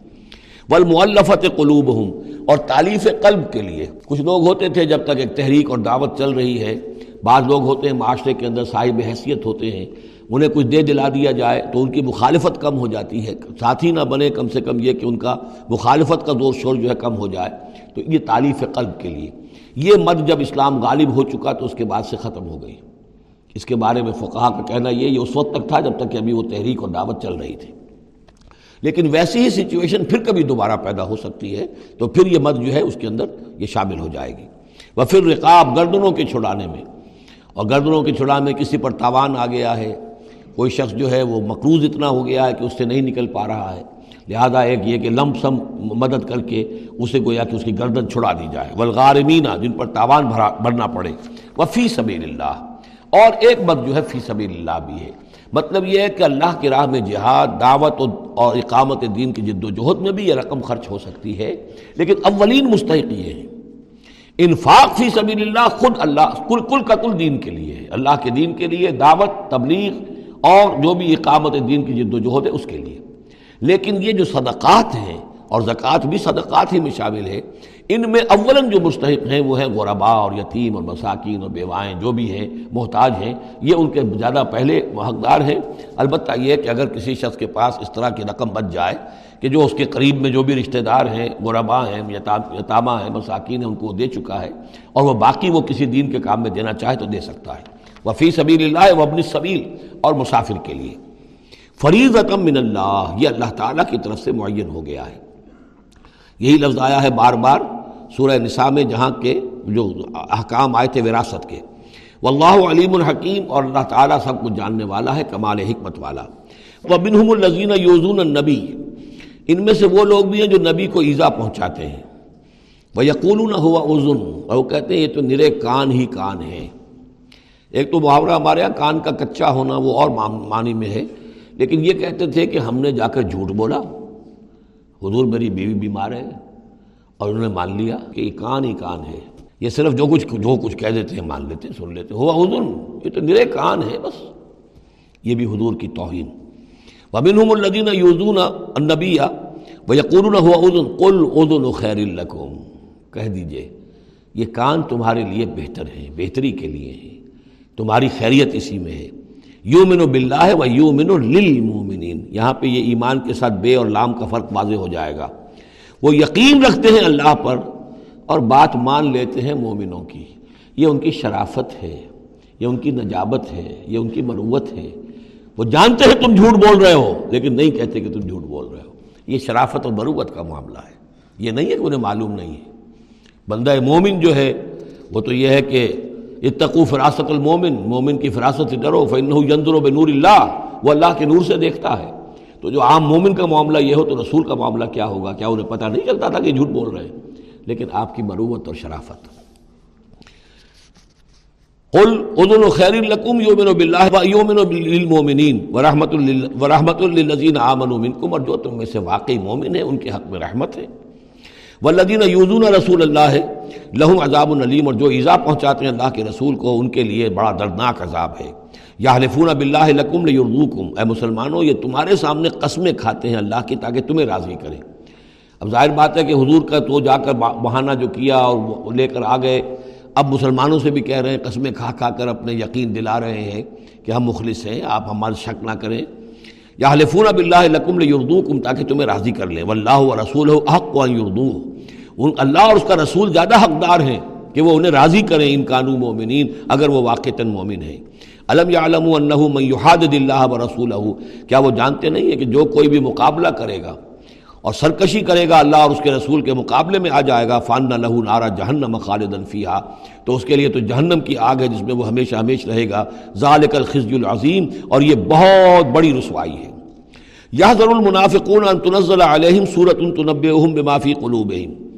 والمؤلفت قلوب ہوں اور تعلیف قلب کے لیے۔ کچھ لوگ ہوتے تھے جب تک ایک تحریک اور دعوت چل رہی ہے، بعض لوگ ہوتے ہیں معاشرے کے اندر صاحب حیثیت ہوتے ہیں، انہیں کچھ دے دلا دیا جائے تو ان کی مخالفت کم ہو جاتی ہے۔ ساتھی نہ بنے کم سے کم یہ کہ ان کا مخالفت کا زور شور جو ہے کم ہو جائے۔ تو یہ تعلیف قلب کے لیے۔ یہ مد جب اسلام غالب ہو چکا تو اس کے بعد سے ختم ہو گئی۔ اس کے بارے میں فقہ کا کہنا یہ یہ اس وقت تک تھا جب تک کہ ابھی وہ تحریک اور دعوت چل رہی تھی۔ لیکن ویسی ہی سچویشن پھر کبھی دوبارہ پیدا ہو سکتی ہے، تو پھر یہ مد جو ہے اس کے اندر یہ شامل ہو جائے گی۔ وہ پھر رقاب گردنوں کے چھڑانے میں۔ اور گردنوں کے چھڑانے میں کسی پر تاوان آ گیا ہے، کوئی شخص جو ہے وہ مقروض اتنا ہو گیا ہے کہ اس سے نہیں نکل پا رہا ہے۔ لہذا ایک یہ کہ لمپ سم مدد کر کے اسے گویا کہ اس کی گردن چھڑا دی جائے۔ ولغارمینہ جن پر تاوان بھرنا پڑے۔ وہ فی سبیل اللہ۔ اور ایک مد جو ہے فی سبیل اللہ بھی ہے۔ مطلب یہ ہے کہ اللہ کی راہ میں جہاد، دعوت اور اقامت دین کی جد و جہد میں بھی یہ رقم خرچ ہو سکتی ہے۔ لیکن اولین مستحق یہ ہے، انفاق فی سبیل اللہ خود اللہ کل کل کا کل دین کے لیے ہے۔ اللہ کے دین کے لیے دعوت، تبلیغ اور جو بھی اقامت دین کی جد و جہد ہے اس کے لیے۔ لیکن یہ جو صدقات ہیں، اور زکوٰۃ بھی صدقات ہی میں شامل ہے ان میں اولاً جو مستحق ہیں وہ ہیں غربا اور یتیم اور مساکین اور بیوائیں جو بھی ہیں، محتاج ہیں، یہ ان کے زیادہ پہلے حقدار ہیں۔ البتہ یہ کہ اگر کسی شخص کے پاس اس طرح کی رقم بچ جائے کہ جو اس کے قریب میں جو بھی رشتہ دار ہیں غربا ہیں یتامہ ہیں، مساکین ہیں، ان کو دے چکا ہے اور وہ باقی وہ کسی دین کے کام میں دینا چاہے تو دے سکتا ہے۔ وفی سبیل اللہ و ابن صبیل اور مسافر کے لیے۔ فریض رقم من اللہ، یہ اللہ تعالیٰ کی طرف سے معین ہو گیا ہے۔ یہی لفظ آیا ہے بار بار سورہ نساء میں جہاں کے جو احکام آئے تھے وراثت کے۔ واللہ علیم الحکیم اور اللہ تعالیٰ سب کچھ جاننے والا ہے، کمال حکمت والا۔ وہ بنحم النظین یوزون النبی، ان میں سے وہ لوگ بھی ہیں جو نبی کو ایزا پہنچاتے ہیں۔ وہ یقول نہ ہوا عزن، اور وہ کہتے ہیں یہ تو نرے کان ہی کان ہے ایک تو محاورہ ہمارے یہاں، کان کا کچا ہونا وہ اور معنی میں ہے۔ لیکن یہ کہتے تھے کہ ہم نے جا کر جھوٹ بولا، حضور میری بیوی بیمار ہے اور انہوں نے مان لیا کہ یہ کان ہی کان ہے۔ یہ صرف جو کچھ جو کچھ کہہ دیتے ہیں مان لیتے ہیں، سن لیتے ہوا حضور، یہ تو نرے کان ہے بس۔ یہ بھی حضور کی توہین۔ وبن الدین یوزون النبیہ وہ یقون ہوا ادن کل ادن خیر القوم کہہ دیجیے، یہ کان تمہارے لیے بہتر ہیں، بہتری کے لیے ہیں۔ تمہاری خیریت اسی میں ہے۔ یومن و بلّہ و یومن و للمومنین یہاں پہ یہ ایمان کے ساتھ بے اور لام کا فرق واضح ہو جائے گا۔ وہ یقین رکھتے ہیں اللہ پر اور بات مان لیتے ہیں مومنوں کی۔ یہ ان کی شرافت ہے، یہ ان کی نجابت ہے، یہ ان کی مروت ہے۔ وہ جانتے ہیں تم جھوٹ بول رہے ہو، لیکن نہیں کہتے کہ تم جھوٹ بول رہے ہو۔ یہ شرافت اور مروت کا معاملہ ہے۔ یہ نہیں ہے کہ انہیں معلوم نہیں ہے۔ بندہ مومن جو ہے، وہ تو یہ ہے کہ اتقو فراست المومن، مومن کی فراست سے ڈرو فن یندر و بنور اللہ، وہ اللہ کے نور سے دیکھتا ہے۔ تو جو عام مومن کا معاملہ یہ ہو تو رسول کا معاملہ کیا ہوگا؟ کیا انہیں پتہ نہیں چلتا تھا کہ جھوٹ بول رہے ہیں؟ لیکن آپ کی مروت اور شرافت۔ قل اذن خیر لکم یومن باللہ یومن بالمؤمنین ورحمت ورحمت للذین آمنوا منکم اور جو تم میں سے واقعی مومن ہیں، ان کے حق میں رحمت ہے۔ والذین یوزون رسول اللہ، لہم عذاب العلیم اور جو ایزا پہنچاتے ہیں اللہ کے رسول کو، ان کے لیے بڑا دردناک عذاب ہے۔ یا حلفون باللہ لکم لیرضوکم اے مسلمانوں، یہ تمہارے سامنے قسمیں کھاتے ہیں اللہ کی تاکہ تمہیں راضی کریں۔ اب ظاہر بات ہے کہ حضور کا تو جا کر بہانہ جو کیا اور لے کر آ گئے۔ اب مسلمانوں سے بھی کہہ رہے ہیں، قسمیں کھا کھا کر اپنے یقین دلا رہے ہیں کہ ہم مخلص ہیں، آپ ہمارے شک نہ کریں۔ یا حلفون اب اللہ لکم اردو کم تاکہ تمہیں راضی کر لیں۔ واللہ و رسول ہو حق و اردو ان اللہ اور اس کا رسول زیادہ حقدار ہیں کہ وہ انہیں راضی کریں ان قانون مومنین، اگر وہ واقع مومن ہیں۔ علم یا علم من یحاد اللہ و رسول کیا وہ جانتے نہیں ہیں کہ جو کوئی بھی مقابلہ کرے گا اور سرکشی کرے گا اللہ اور اس کے رسول کے مقابلے میں آ جائے گا فان لہو نارا جہنم خالدن فیہا تو اس کے لیے تو جہنم کی آگ ہے جس میں وہ ہمیشہ ہمیش رہے گا۔ ذالک الخزی العظیم اور یہ بہت بڑی رسوائی ہے۔ یہ ضرور المنافقون ان تنزل علیہم صورت تنبئہم بما فی قلوبہم۔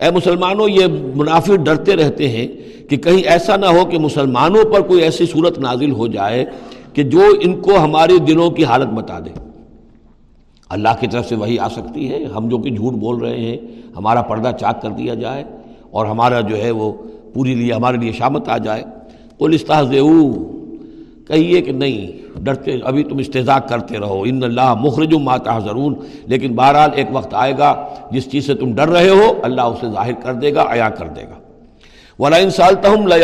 اے مسلمانوں، یہ منافق ڈرتے رہتے ہیں کہ کہیں ایسا نہ ہو کہ مسلمانوں پر کوئی ایسی صورت نازل ہو جائے کہ جو ان کو ہمارے دلوں کی حالت بتا دے۔ اللہ کی طرف سے وہی آ سکتی ہے، ہم جو کہ جھوٹ بول رہے ہیں، ہمارا پردہ چاک کر دیا جائے اور ہمارا جو ہے وہ پوری لیے، ہمارے لیے شامت آ جائے۔ قل استحض کہیے کہ نہیں، ڈرتے، ابھی تم استضاء کرتے رہو۔ ان اللہ مخرج ما تحذرون۔ لیکن بہرحال ایک وقت آئے گا، جس چیز سے تم ڈر رہے ہو، اللہ اسے ظاہر کر دے گا عیا کر دے گا۔ ولا ان سالتہم لا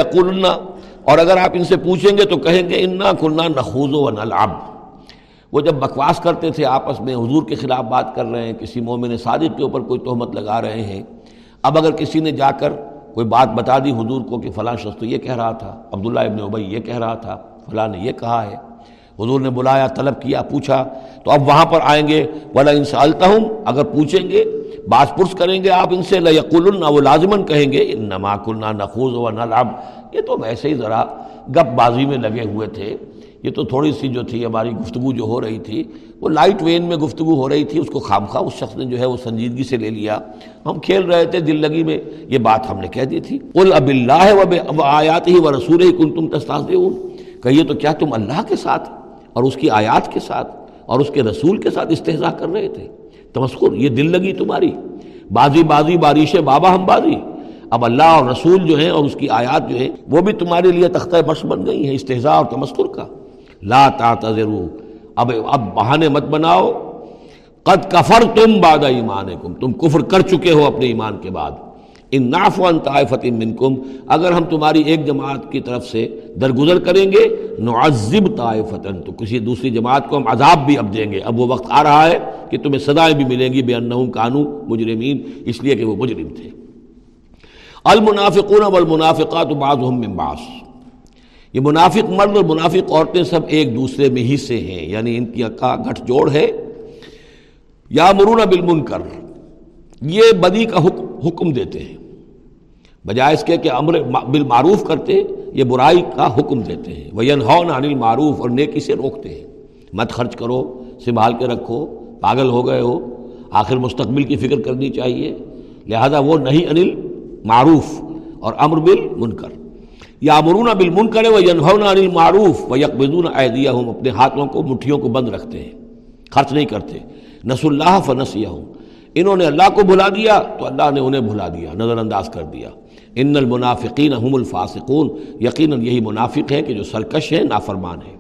اور اگر آپ ان سے پوچھیں گے تو کہیں گے، انا کلنا نخوض و نلعب وہ جب بکواس کرتے تھے، آپس میں حضور کے خلاف بات کر رہے ہیں، کسی مومن صادق کے اوپر کوئی تہمت لگا رہے ہیں۔ اب اگر کسی نے جا کر کوئی بات بتا دی حضور کو کہ فلاں شخص تو یہ کہہ رہا تھا، عبداللہ ابن عبی یہ کہہ رہا تھا۔ فلاں نے یہ کہا ہے۔ حضور نے بلایا، طلب کیا، پوچھا، تو اب وہاں پر آئیں گے۔ ولا ان سالتا ہوں اگر پوچھیں گے باس پرس کریں گے آپ ان سے لقول وہ لازمن کہیں گے نما کلنا نخوز و نہ لاب یہ تو ویسے ہی ذرا گپ بازی میں لگے ہوئے تھے۔ یہ تو تھوڑی سی جو تھی، ہماری گفتگو جو ہو رہی تھی، وہ لائٹ وین میں گفتگو ہو رہی تھی، اس کو خام خواہ اس شخص نے جو ہے وہ سنجیدگی سے لے لیا۔ ہم کھیل رہے تھے، دل لگی میں یہ بات ہم نے کہہ دی تھی۔ قل اب اللہ و آیات ہی و رسول ہی کن تم تستاذ کہیے تو کیا تم اللہ کے ساتھ اور اس کی آیات کے ساتھ اور اس کے رسول کے ساتھ استحضاء کر رہے تھے؟ تمسکر یہ دل لگی تمہاری۔ بازی بازی، بارش بابا ہم بازی۔ اب اللہ اور رسول جو ہیں اور اس کی آیات جو ہیں، وہ بھی تمہارے لیے تختہ برش بن گئی ہیں، استحضاء اور تمسکر کا۔ لا تعتذروا اب اب بہانے مت بناؤ۔ قد کفر تم باد ایمان تم کفر کر چکے ہو اپنے ایمان کے بعد۔ ان نافوان طائفت منکم، اگر ہم تمہاری ایک جماعت کی طرف سے درگزر کریں گے، نعذب طائفتن تو کسی دوسری جماعت کو ہم عذاب بھی اب دیں گے۔ اب وہ وقت آ رہا ہے کہ تمہیں سزائیں بھی ملیں گی، بے انہم کانو مجرمین، اس لیے کہ وہ مجرم تھے۔ المنافقون والمنافقات بعضهم من بعض۔ یہ منافق مرد اور منافق عورتیں سب ایک دوسرے میں ہی سے ہیں یعنی ان کی کا گٹھ جوڑ ہے۔ یا مرون بالمنکر، یہ بدی کا حکم دیتے ہیں۔ بجائے اس کے کہ امر بالمعروف کرتے، یہ برائی کا حکم دیتے ہیں۔ وہ عن المعروف اور نیکی سے روکتے ہیں۔ مت خرچ کرو، سنبھال کے رکھو، پاگل ہو گئے ہو۔ آخر مستقبل کی فکر کرنی چاہیے۔ لہذا وہ نہیں انل معروف اور امر بالمنکر۔ یا مرون بالمن کرے وہ ینفون انل معروف و یکبدون عیدیہ ہوں اپنے ہاتھوں کو، مٹھیوں کو بند رکھتے ہیں۔ خرچ نہیں کرتے۔ نس اللہ فنسیہ ہوں انہوں نے اللہ کو بھلا دیا تو اللہ نے انہیں بھلا دیا نظر انداز کر دیا۔ ان المنافقین هم الفاسقون، یقیناً یہی منافق ہے کہ جو سرکش ہے نافرمان ہے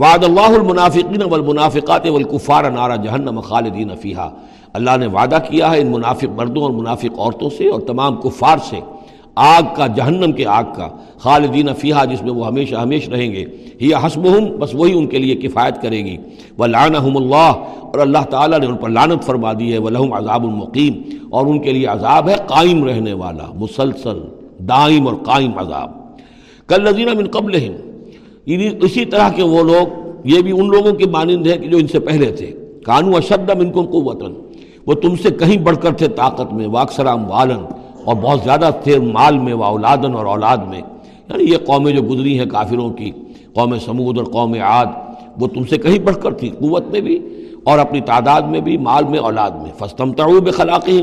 وعد اللہ المنافقین والمنافقات والکفار نارا جہنم خالدین فیہا۔ اللہ نے وعدہ کیا ہے ان منافق مردوں اور منافق عورتوں سے اور تمام کفار سے۔ آگ کا، جہنم کے آگ کا خالدین فیحہ جس میں وہ ہمیشہ ہمیش رہیں گے۔ یہ حسب بس وہی ان کے لیے کفایت کرے گی۔ وہ اللہ اور اللہ تعالیٰ نے ان پر لانت فرما دی ہے۔ وہ عذاب المقیم اور ان کے لیے عذاب ہے قائم رہنے والا، مسلسل، دائم اور قائم عذاب۔ کل نظینہ من قبل یعنی اسی طرح کے وہ لوگ، یہ بھی ان لوگوں کے مانند ہیں کہ جو ان سے پہلے تھے۔ کانو اشد منکم قوتاً، وہ تم سے کہیں بڑھ کر تھے طاقت میں واکسرام والن اور بہت زیادہ تھے مال میں و اولادن اور اولاد میں۔ یعنی یہ قومیں جو گزری ہیں کافروں کی، قوم سمود اور قوم عاد، وہ تم سے کہیں بڑھ کر تھی، قوت میں بھی اور اپنی تعداد میں بھی، مال میں، اولاد میں۔ فستم تعوب خلاقی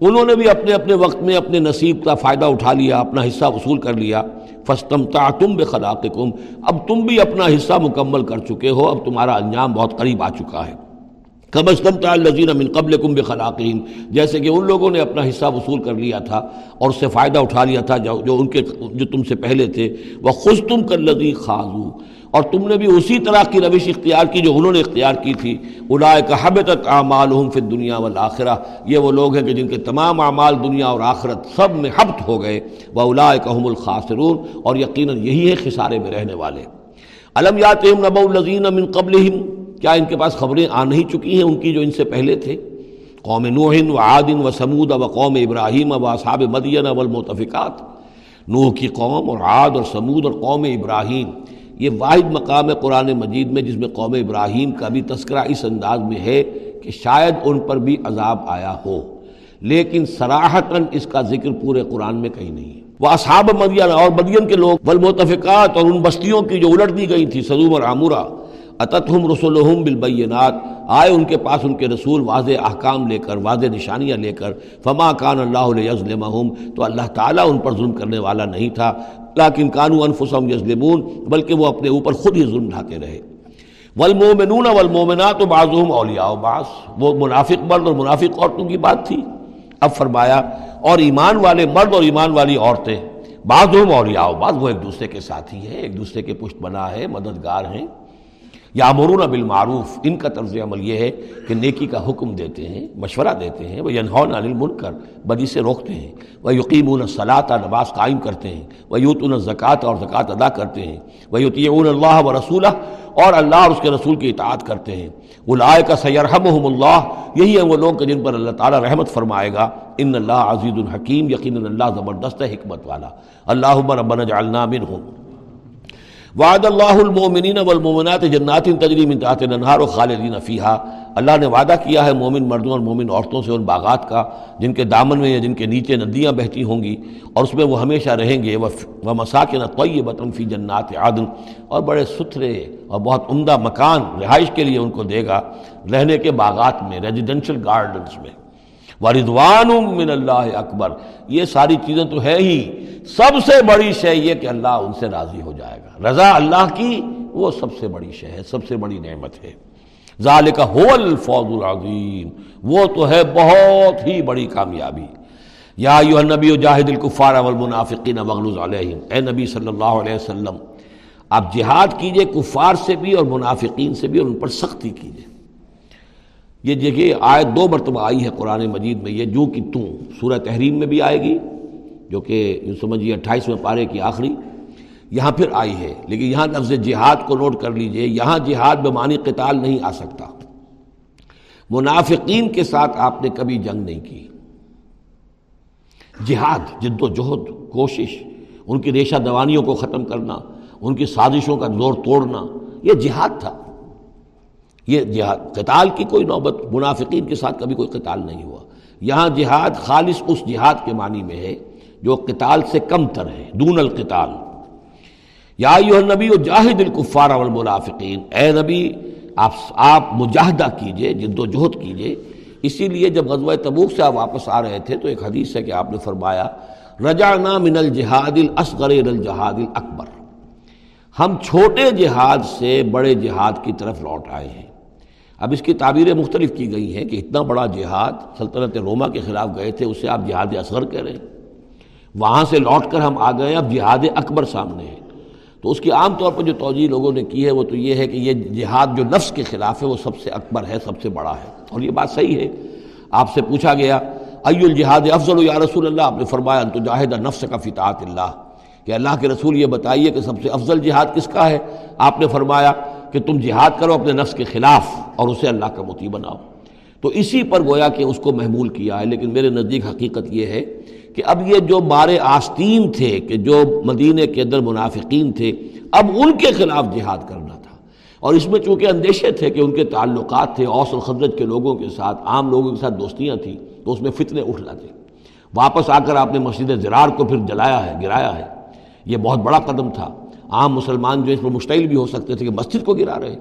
انہوں نے بھی اپنے اپنے وقت میں اپنے نصیب کا فائدہ اٹھا لیا، اپنا حصہ وصول کر لیا۔ فستم تم بے اب تم بھی اپنا حصہ مکمل کر چکے ہو، اب تمہارا انجام بہت قریب آ چکا ہے۔ کم از کم تعلزین من قبل کم بخلاقین، جیسے کہ ان لوگوں نے اپنا حصہ وصول کر لیا تھا اور اس سے فائدہ اٹھا لیا تھا جو جو ان کے، جو تم سے پہلے تھے۔ وہ خوش تم کر لذی خاضو اور تم نے بھی اسی طرح کی روش اختیار کی جو انہوں نے اختیار کی تھی۔ الائے کا حب تک اعمال ہوں پھر دنیا والآخرہ۔ یہ وہ لوگ ہیں کہ جن کے تمام اعمال دنیا اور آخرت سب میں حبت ہو گئے۔ وہ الائے کا حم الخاصرون اور یقیناً یہی ہے خسارے میں رہنے والے۔ علم یات نبا الزین من قبل کیا ان کے پاس خبریں آ نہیں چکی ہیں ان کی جو ان سے پہلے تھے؟ قوم نوحن و عادن و سمود و قوم ابراہیم و اصحاب مدین والمتفقات۔ نوح کی قوم اور عاد اور سمود اور قوم ابراہیم۔ یہ واحد مقام ہے قرآن مجید میں جس میں قوم ابراہیم کا بھی تذکرہ اس انداز میں ہے کہ شاید ان پر بھی عذاب آیا ہو۔ لیکن سراہتاً اس کا ذکر پورے قرآن میں کہیں نہیں ہے۔ وہ اصحاب مدین اور مدین کے لوگ والمتفقات اور ان بستیوں کی جو الٹ دی گئی تھی سلوم اور عامورہ۔ اتتہم رسولہم بالبینات۔ آئے ان کے پاس ان کے رسول واضح احکام لے کر، واضح نشانیاں لے کر۔ فما کان اللہ علیہ تو اللہ تعالیٰ ان پر ظلم کرنے والا نہیں تھا۔ لیکن کانو انفسہم یظلمون، بلکہ وہ اپنے اوپر خود ہی ظلم ڈھاتے رہے۔ والمومنون والمومنات بعضهم اولیاء بعض۔ وہ منافق مرد اور منافق عورتوں کی بات تھی۔ اب فرمایا، اور ایمان والے مرد اور ایمان والی عورتیں بعضهم اولیاء بعض۔ وہ ایک دوسرے کے ساتھی ہیں، ایک دوسرے کے پشت بنا ہے مددگار ہیں۔ یامرون بالمعروف، ان کا طرز عمل یہ ہے کہ نیکی کا حکم دیتے ہیں، مشورہ دیتے ہیں وہ ینہون عن المنکر بدی سے روکتے ہیں وہ یقیمون الصلاۃ نماز قائم کرتے ہیں وہ یوتون الزکوٰۃ اور زکوٰۃ ادا کرتے ہیں وہ یوتیون اللہ و رسولہ اور اللہ اور اس کے رسول کی اطاعت کرتے ہیں۔ وہ لائے کا سیرحم اللہ یہی ہیں وہ لوگ جن پر اللہ تعالیٰ رحمت فرمائے گا۔ ان اللہ عزیز الحکیم یقین اللہ زبردست حکمت والا۔ اللہ ربنا جعلنا منہم وعد اللہ المومنین والمومنات جنات تجری من تحت الانہار و خالدین فیہا۔ اللہ نے وعدہ کیا ہے مومن مردوں اور مومن عورتوں سے ان باغات کا، جن کے دامن میں یا جن کے نیچے ندیاں بہتی ہوں گی، اور اس میں وہ ہمیشہ رہیں گے۔ وہ مساکن طیبۃ فی جنات عدن۔ اور بڑے ستھرے اور بہت عمدہ مکان رہائش کے لیے ان کو دے گا۔ رہنے کے باغات میں ریزیڈنشل گارڈنز میں۔ وردوان من اللہ اکبر یہ ساری چیزیں تو ہے ہی۔ سب سے بڑی شے یہ کہ اللہ ان سے راضی ہو جائے گا۔ رضا اللہ کی وہ سب سے بڑی شے ہے، سب سے بڑی نعمت ہے۔ ذالک هو الفوز العظیم۔ وہ تو ہے بہت ہی بڑی کامیابی۔ یا ایوہ النبی جاہد الکفار والمنافقین وغلوز علیہم۔ اے نبی صلی اللہ علیہ وسلم، آپ جہاد کیجیے، کفار سے بھی اور منافقین سے بھی اور ان پر سختی کیجیے۔ یہ دیکھیے، آیت دو مرتبہ آئی ہے قرآن مجید میں، یہ جو کہ توں سورہ تحریم میں بھی آئے گی، جو کہ سمجھیے اٹھائیسویں پارے کی آخری، یہاں پھر آئی ہے۔ لیکن یہاں لفظ جہاد کو نوٹ کر لیجیے، یہاں جہاد بمانی قتال نہیں آ سکتا۔ منافقین کے ساتھ آپ نے کبھی جنگ نہیں کی۔ جہاد، جد و جہد، کوشش، ان کی ریشہ دوانیوں کو ختم کرنا، ان کی سازشوں کا زور توڑنا، یہ جہاد تھا۔ یہ جہاد، قتال کی کوئی نوبت، منافقین کے ساتھ کبھی کوئی قتال نہیں ہوا۔ یہاں جہاد خالص اس جہاد کے معنی میں ہے جو قتال سے کم تر ہے، دون القتال۔ یا نبی و جاہد الکفار والمنافقین، اے نبی، آپ آپ مجاہدہ کیجیے، جد و جہد کیجیے۔ اسی لیے جب غزوہ تبوک سے آپ واپس آ رہے تھے تو ایک حدیث ہے کہ آپ نے فرمایا، رجعنا من الجہاد الاصغر الجہاد الاکبر۔ ہم چھوٹے جہاد سے بڑے جہاد کی طرف لوٹ آئے ہیں۔ اب اس کی تعبیریں مختلف کی گئی ہیں کہ اتنا بڑا جہاد سلطنت روما کے خلاف گئے تھے، اسے آپ جہاد اصغر کہہ رہے ہیں۔ وہاں سے لوٹ کر ہم آ گئے اب جہاد اکبر سامنے ہے۔ تو اس کی عام طور پر جو توجہ لوگوں نے کی ہے، وہ تو یہ ہے کہ یہ جہاد جو نفس کے خلاف ہے، وہ سب سے اکبر ہے، سب سے بڑا ہے۔ اور یہ بات صحیح ہے۔ آپ سے پوچھا گیا ای الجہاد افضل یا رسول اللہ؟ آپ نے فرمایا تو جاہد نفس کا فطاط اللہ۔ کہ اللہ کے رسول یہ بتائیے کہ سب سے افضل جہاد کس کا ہے؟ آپ نے فرمایا کہ تم جہاد کرو اپنے نفس کے خلاف اور اسے اللہ کا متی بناؤ۔ تو اسی پر گویا کہ اس کو محمول کیا ہے، لیکن میرے نزدیک حقیقت یہ ہے کہ اب یہ جو بارے آستین تھے، کہ جو مدینہ کے اندر منافقین تھے، اب ان کے خلاف جہاد کرنا تھا۔ اور اس میں چونکہ اندیشے تھے کہ ان کے تعلقات تھے، اوس الخدرت کے لوگوں کے ساتھ، عام لوگوں کے ساتھ دوستیاں تھیں، تو اس میں فتنے اٹھ لاتے واپس آ کر آپ نے مسجد زرار کو پھر جلایا ہے، گرایا ہے۔ یہ بہت بڑا قدم تھا۔ عام مسلمان جو اس پر مشتعل بھی ہو سکتے تھے کہ مسجد کو گرا رہے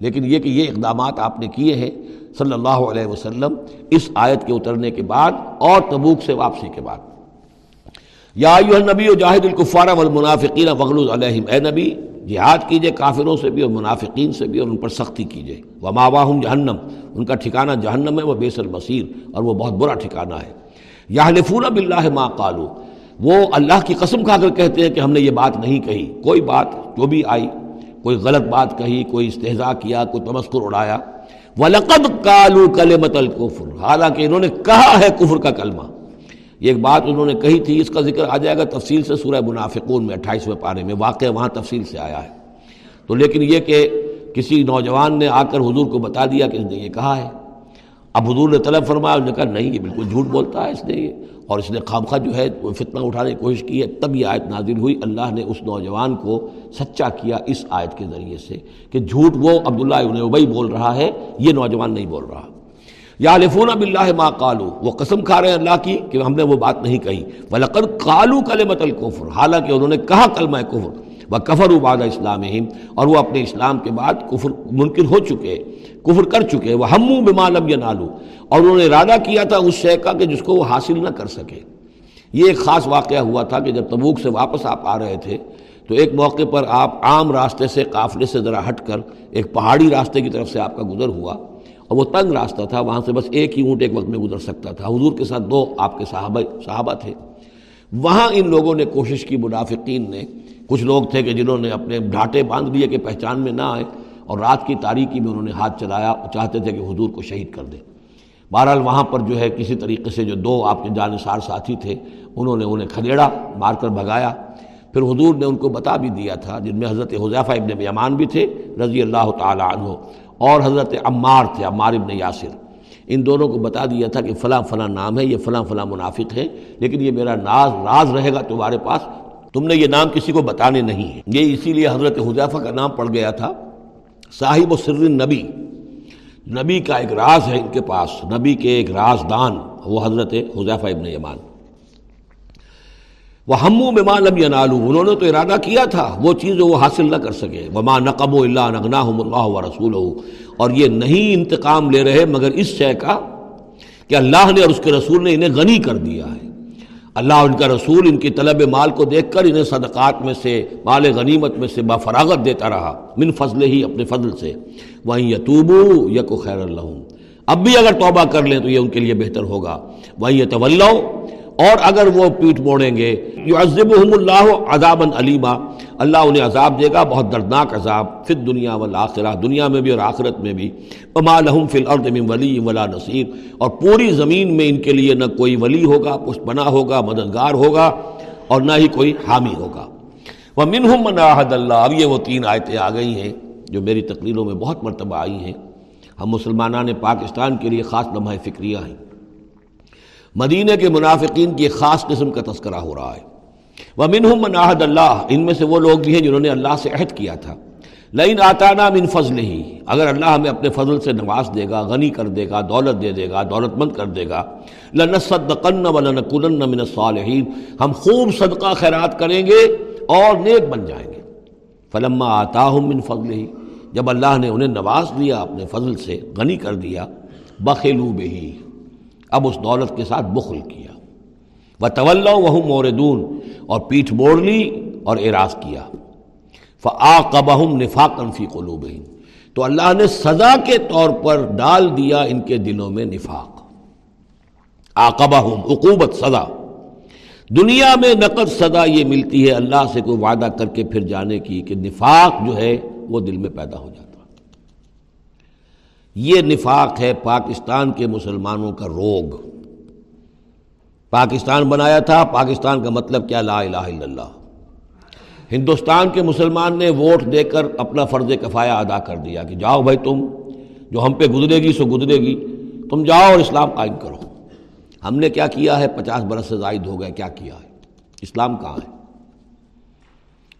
لیکن یہ کہ یہ اقدامات آپ نے کیے ہیں صلی اللہ علیہ وسلم اس آیت کے اترنے کے بعد اور تبوک سے واپسی کے بعد۔ یا نبی و جاہد القفارہ والمنافقین وغلوز علیہم۔ اے نبی، جہاد کیجیے کافروں سے بھی اور منافقین سے بھی اور ان پر سختی کیجیے۔ وما واہم جہنم۔ ان کا ٹھکانہ جہنم ہے، وہ بیس المصیر اور وہ بہت برا ٹھکانہ ہے۔ یا نفون بلّہ ما قالو۔ وہ اللہ کی قسم کھا کر کہتے ہیں کہ ہم نے یہ بات نہیں کہی۔ کوئی بات جو بھی آئی، کوئی غلط بات کہی، کوئی استحضاء کیا، کوئی تمسکر اڑایا۔ وَلَقَدْ قَالُوا كَلِمَةَ الْكُفْرِ۔ حالانکہ انہوں نے کہا ہے کفر کا کلمہ۔ یہ ایک بات انہوں نے کہی تھی، اس کا ذکر آ جائے گا تفصیل سے سورہ منافقون میں، اٹھائیسویں پارے میں۔ واقع وہاں تفصیل سے آیا ہے۔ تو لیکن یہ کہ کسی نوجوان نے آ کر حضور کو بتا دیا کہ اس نے یہ کہا ہے۔ اب حضور نے طلب فرمایا اس نے کہا، نہیں، یہ بالکل جھوٹ بولتا ہے اس نے یہ۔ اور اس نے خامخواہ جو ہے وہ فتنہ اٹھانے کی کوشش کی ہے، تب یہ آیت نازل ہوئی۔ اللہ نے اس نوجوان کو سچا کیا اس آیت کے ذریعے سے کہ جھوٹ وہ عبداللہ ابن ابئی بول رہا ہے، یہ نوجوان نہیں بول رہا۔ یا لفون اب اللہ ماں کالو وہ قسم کھا رہے ہیں اللہ کی کہ ہم نے وہ بات نہیں کہی۔ ولقر کالو کلمت الکفر حالانکہ انہوں نے کہا کلمہ کفر۔ وہ کفر اباد اسلام اور وہ اپنے اسلام کے بعد کفر منکر ہو چکے، کفر کر چکے وہ ہم بمالم یا نالو اور انہوں نے ارادہ کیا تھا اس شے کا کہ جس کو وہ حاصل نہ کر سکے۔ یہ ایک خاص واقعہ ہوا تھا کہ جب تبوک سے واپس آپ آ رہے تھے، تو ایک موقع پر آپ عام راستے سے قافلے سے ذرا ہٹ کر ایک پہاڑی راستے کی طرف سے آپ کا گزر ہوا۔ اور وہ تنگ راستہ تھا، وہاں سے بس ایک ہی اونٹ ایک وقت میں گزر سکتا تھا۔ حضور کے ساتھ دو آپ کے صحابہ صحابہ تھے۔ وہاں ان لوگوں نے کوشش کی، منافقین نے کچھ لوگ تھے کہ جنہوں نے اپنے ڈھاٹے باندھ دیے کہ پہچان میں نہ آئے اور رات کی تاریکی میں انہوں نے ہاتھ چلایا چاہتے تھے کہ حضور کو شہید کر دیں بہرحال وہاں پر جو ہے کسی طریقے سے جو دو آپ کے جانصار ساتھی تھے، انہوں نے انہیں کھدیڑا مار کر بھگایا۔ پھر حضور نے ان کو بتا بھی دیا تھا، جن میں حضرت حضیفہ ابن یمان بھی تھے، رضی اللہ تعالیٰ عنہ، اور حضرت عمار تھے، عمار ابن یاسر۔ ان دونوں کو بتا دیا تھا کہ فلاں فلاں نام ہے، یہ فلاں فلاں منافق ہے لیکن یہ میرا ناز، راز رہے گا تمہارے پاس تم نے یہ نام کسی کو بتانے نہیں ہے۔ یہ اسی لیے حضرت حضیفہ کا نام پڑ گیا تھا۔ صاحب و سر نبی۔ نبی کا ایک راز ہے ان کے پاس۔ نبی کے ایک رازدان، وہ حضرت حضیفہ ابن یمان۔ وہ ہمو میں لم ینالو۔ انہوں نے تو ارادہ کیا تھا۔ وہ چیز وہ حاصل نہ کر سکے۔ وما نقم و اللہ نغنا اللہ و رسول اور یہ نہیں انتقام لے رہے مگر اس شے کا کہ اللہ نے اور اس کے رسول نے انہیں غنی کر دیا ہے۔ اللہ ان کا رسول، ان کی طلب مال کو دیکھ کر انہیں صدقات میں سے، مال غنیمت میں سے بفراغت دیتا رہا، من فضل ہی اپنے فضل سے۔ وہیں یتوبو یک خیر اللہ اب بھی اگر توبہ کر لیں تو یہ ان کے لیے بہتر ہوگا۔ وہیں یہ اور اگر وہ پیٹ موڑیں گے یعذبہم اللہ عذابا علیما اللہ انہیں عذاب دے گا، بہت دردناک عذاب فی دنیا والآخرہ، دنیا میں بھی اور آخرت میں بھی۔ وما لہم فی الارض من ولی ولا نصیر۔ اور پوری زمین میں ان کے لیے نہ کوئی ولی ہوگا، پشت بنا ہوگا، مددگار ہوگا، اور نہ ہی کوئی حامی ہوگا۔ ومنہم من عہد اللہ۔ اب یہ وہ تین آیتیں آ گئی ہیں جو میری تقریروں میں بہت مرتبہ آئی ہیں۔ ہم مسلمانان پاکستان کے لیے خاص لمحہ فکریہ ہیں۔ مدینہ کے منافقین کی ایک خاص قسم کا تذکرہ ہو رہا ہے۔ وہ منہم مناحد اللہ، ان میں سے وہ لوگ بھی ہیں جنہوں نے اللہ سے عہد کیا تھا۔ لین آتانا من فضل ہی اگر اللہ ہمیں اپنے فضل سے نواز دے گا، غنی کر دے گا، دولت دے دے گا، دولت مند کر دے گا، لنصدقن ولنکونن من الصالحین۔ ہم خوب صدقہ خیرات کریں گے اور نیک بن جائیں گے۔ فلما آتاہم من فضل ہی جب اللہ نے انہیں نواز دیا اپنے فضل سے، غنی کر دیا، بخلو بہی۔ اب اس دولت کے ساتھ بخل کیا۔ وہ طول وہ موردون اور پیٹھ موڑ لی اور اعراض کیا۔ فعقبہم نفاقن فی قلوبہم تو اللہ نے سزا کے طور پر ڈال دیا ان کے دلوں میں نفاق۔ آقبہم، عقوبت سزا۔ دنیا میں نقد سزا یہ ملتی ہے اللہ سے کوئی وعدہ کر کے پھر جانے کی کہ نفاق جو ہے وہ دل میں پیدا ہو جاتا یہ نفاق ہے پاکستان کے مسلمانوں کا روگ۔ پاکستان بنایا تھا، پاکستان کا مطلب کیا؟ لا الہ الا اللہ۔ ہندوستان کے مسلمان نے ووٹ دے کر اپنا فرض کفایا ادا کر دیا کہ جاؤ بھائی تم، جو ہم پہ گزرے گی سو گزرے گی۔ تم جاؤ اور اسلام قائم کرو۔ ہم نے کیا کیا ہے؟ پچاس برس سے زائد ہو گئے، کیا کیا ہے؟ اسلام کہاں ہے؟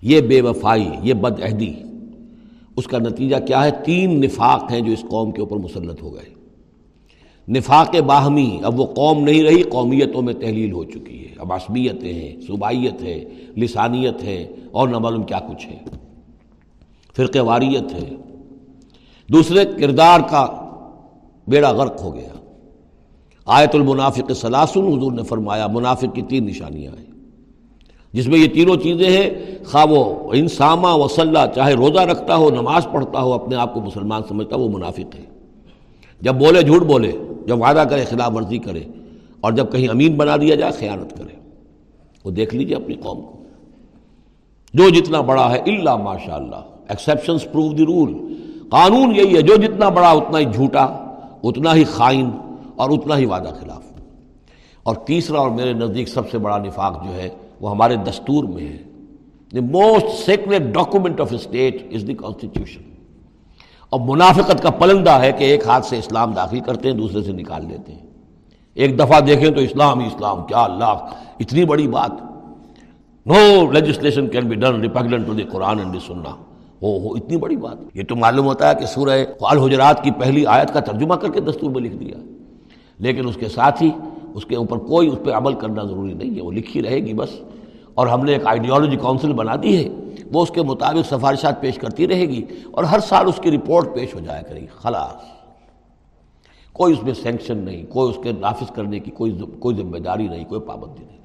یہ بے وفائی، یہ بد عہدی اس کا نتیجہ کیا ہے؟ تین نفاق ہیں جو اس قوم کے اوپر مسلط ہو گئے۔ نفاق باہمی، اب وہ قوم نہیں رہی، قومیتوں میں تحلیل ہو چکی ہے۔ اب عصبیتیں ہیں، صوبائیت ہے، لسانیت ہے، اور نہ معلوم کیا کچھ ہے۔ فرق واریت ہے۔ دوسرے کردار کا بیڑا غرق ہو گیا۔ آیت المنافق سلاسن حضور نے فرمایا، منافق کی تین نشانیاں ہیں۔ جس میں یہ تینوں چیزیں ہیں، خواہ وہ انسامہ وسلح چاہے روزہ رکھتا ہو، نماز پڑھتا ہو، اپنے آپ کو مسلمان سمجھتا وہ منافق ہے۔ جب بولے جھوٹ بولے، جب وعدہ کرے، خلاف ورزی کرے، اور جب کہیں امین بنا دیا جائے، خیانت کرے۔ وہ دیکھ لیجیے اپنی قوم کو۔ جو جتنا بڑا ہے اللہ ماشاء اللہ ایکسیپشنس پروو دی رول قانون یہی ہے، جو جتنا بڑا، اتنا ہی جھوٹا، اتنا ہی خائن، اور اتنا ہی وعدہ خلاف۔ اور تیسرا اور میرے نزدیک سب سے بڑا نفاق جو ہے وہ ہمارے دستور میں ہے۔ The most secret document of state is the constitution اور منافقت کا پلندہ ہے کہ ایک ہاتھ سے اسلام داخل کرتے ہیں، دوسرے سے نکال دیتے ہیں۔ ایک دفعہ دیکھیں تو اسلام ہی اسلام، کیا اللہ، اتنی بڑی بات۔ No legislation can be done repugnant to the Quran and the Sunnah ہو ہو اتنی بڑی بات۔ یہ تو معلوم ہوتا ہے کہ سورہ الحجرات کی پہلی آیت کا ترجمہ کر کے دستور میں لکھ دیا۔ لیکن اس کے ساتھ ہی اس کے اوپر کوئی اس پہ عمل کرنا ضروری نہیں ہے، وہ لکھی رہے گی بس۔ اور ہم نے ایک آئیڈیالوجی کونسل بنا دی ہے، وہ اس کے مطابق سفارشات پیش کرتی رہے گی اور ہر سال اس کی رپورٹ پیش ہو جایا کرے گی، خلاص۔ کوئی اس میں سینکشن نہیں، کوئی اس کے نافذ کرنے کی کوئی کوئی ذمہ داری نہیں، کوئی پابندی نہیں۔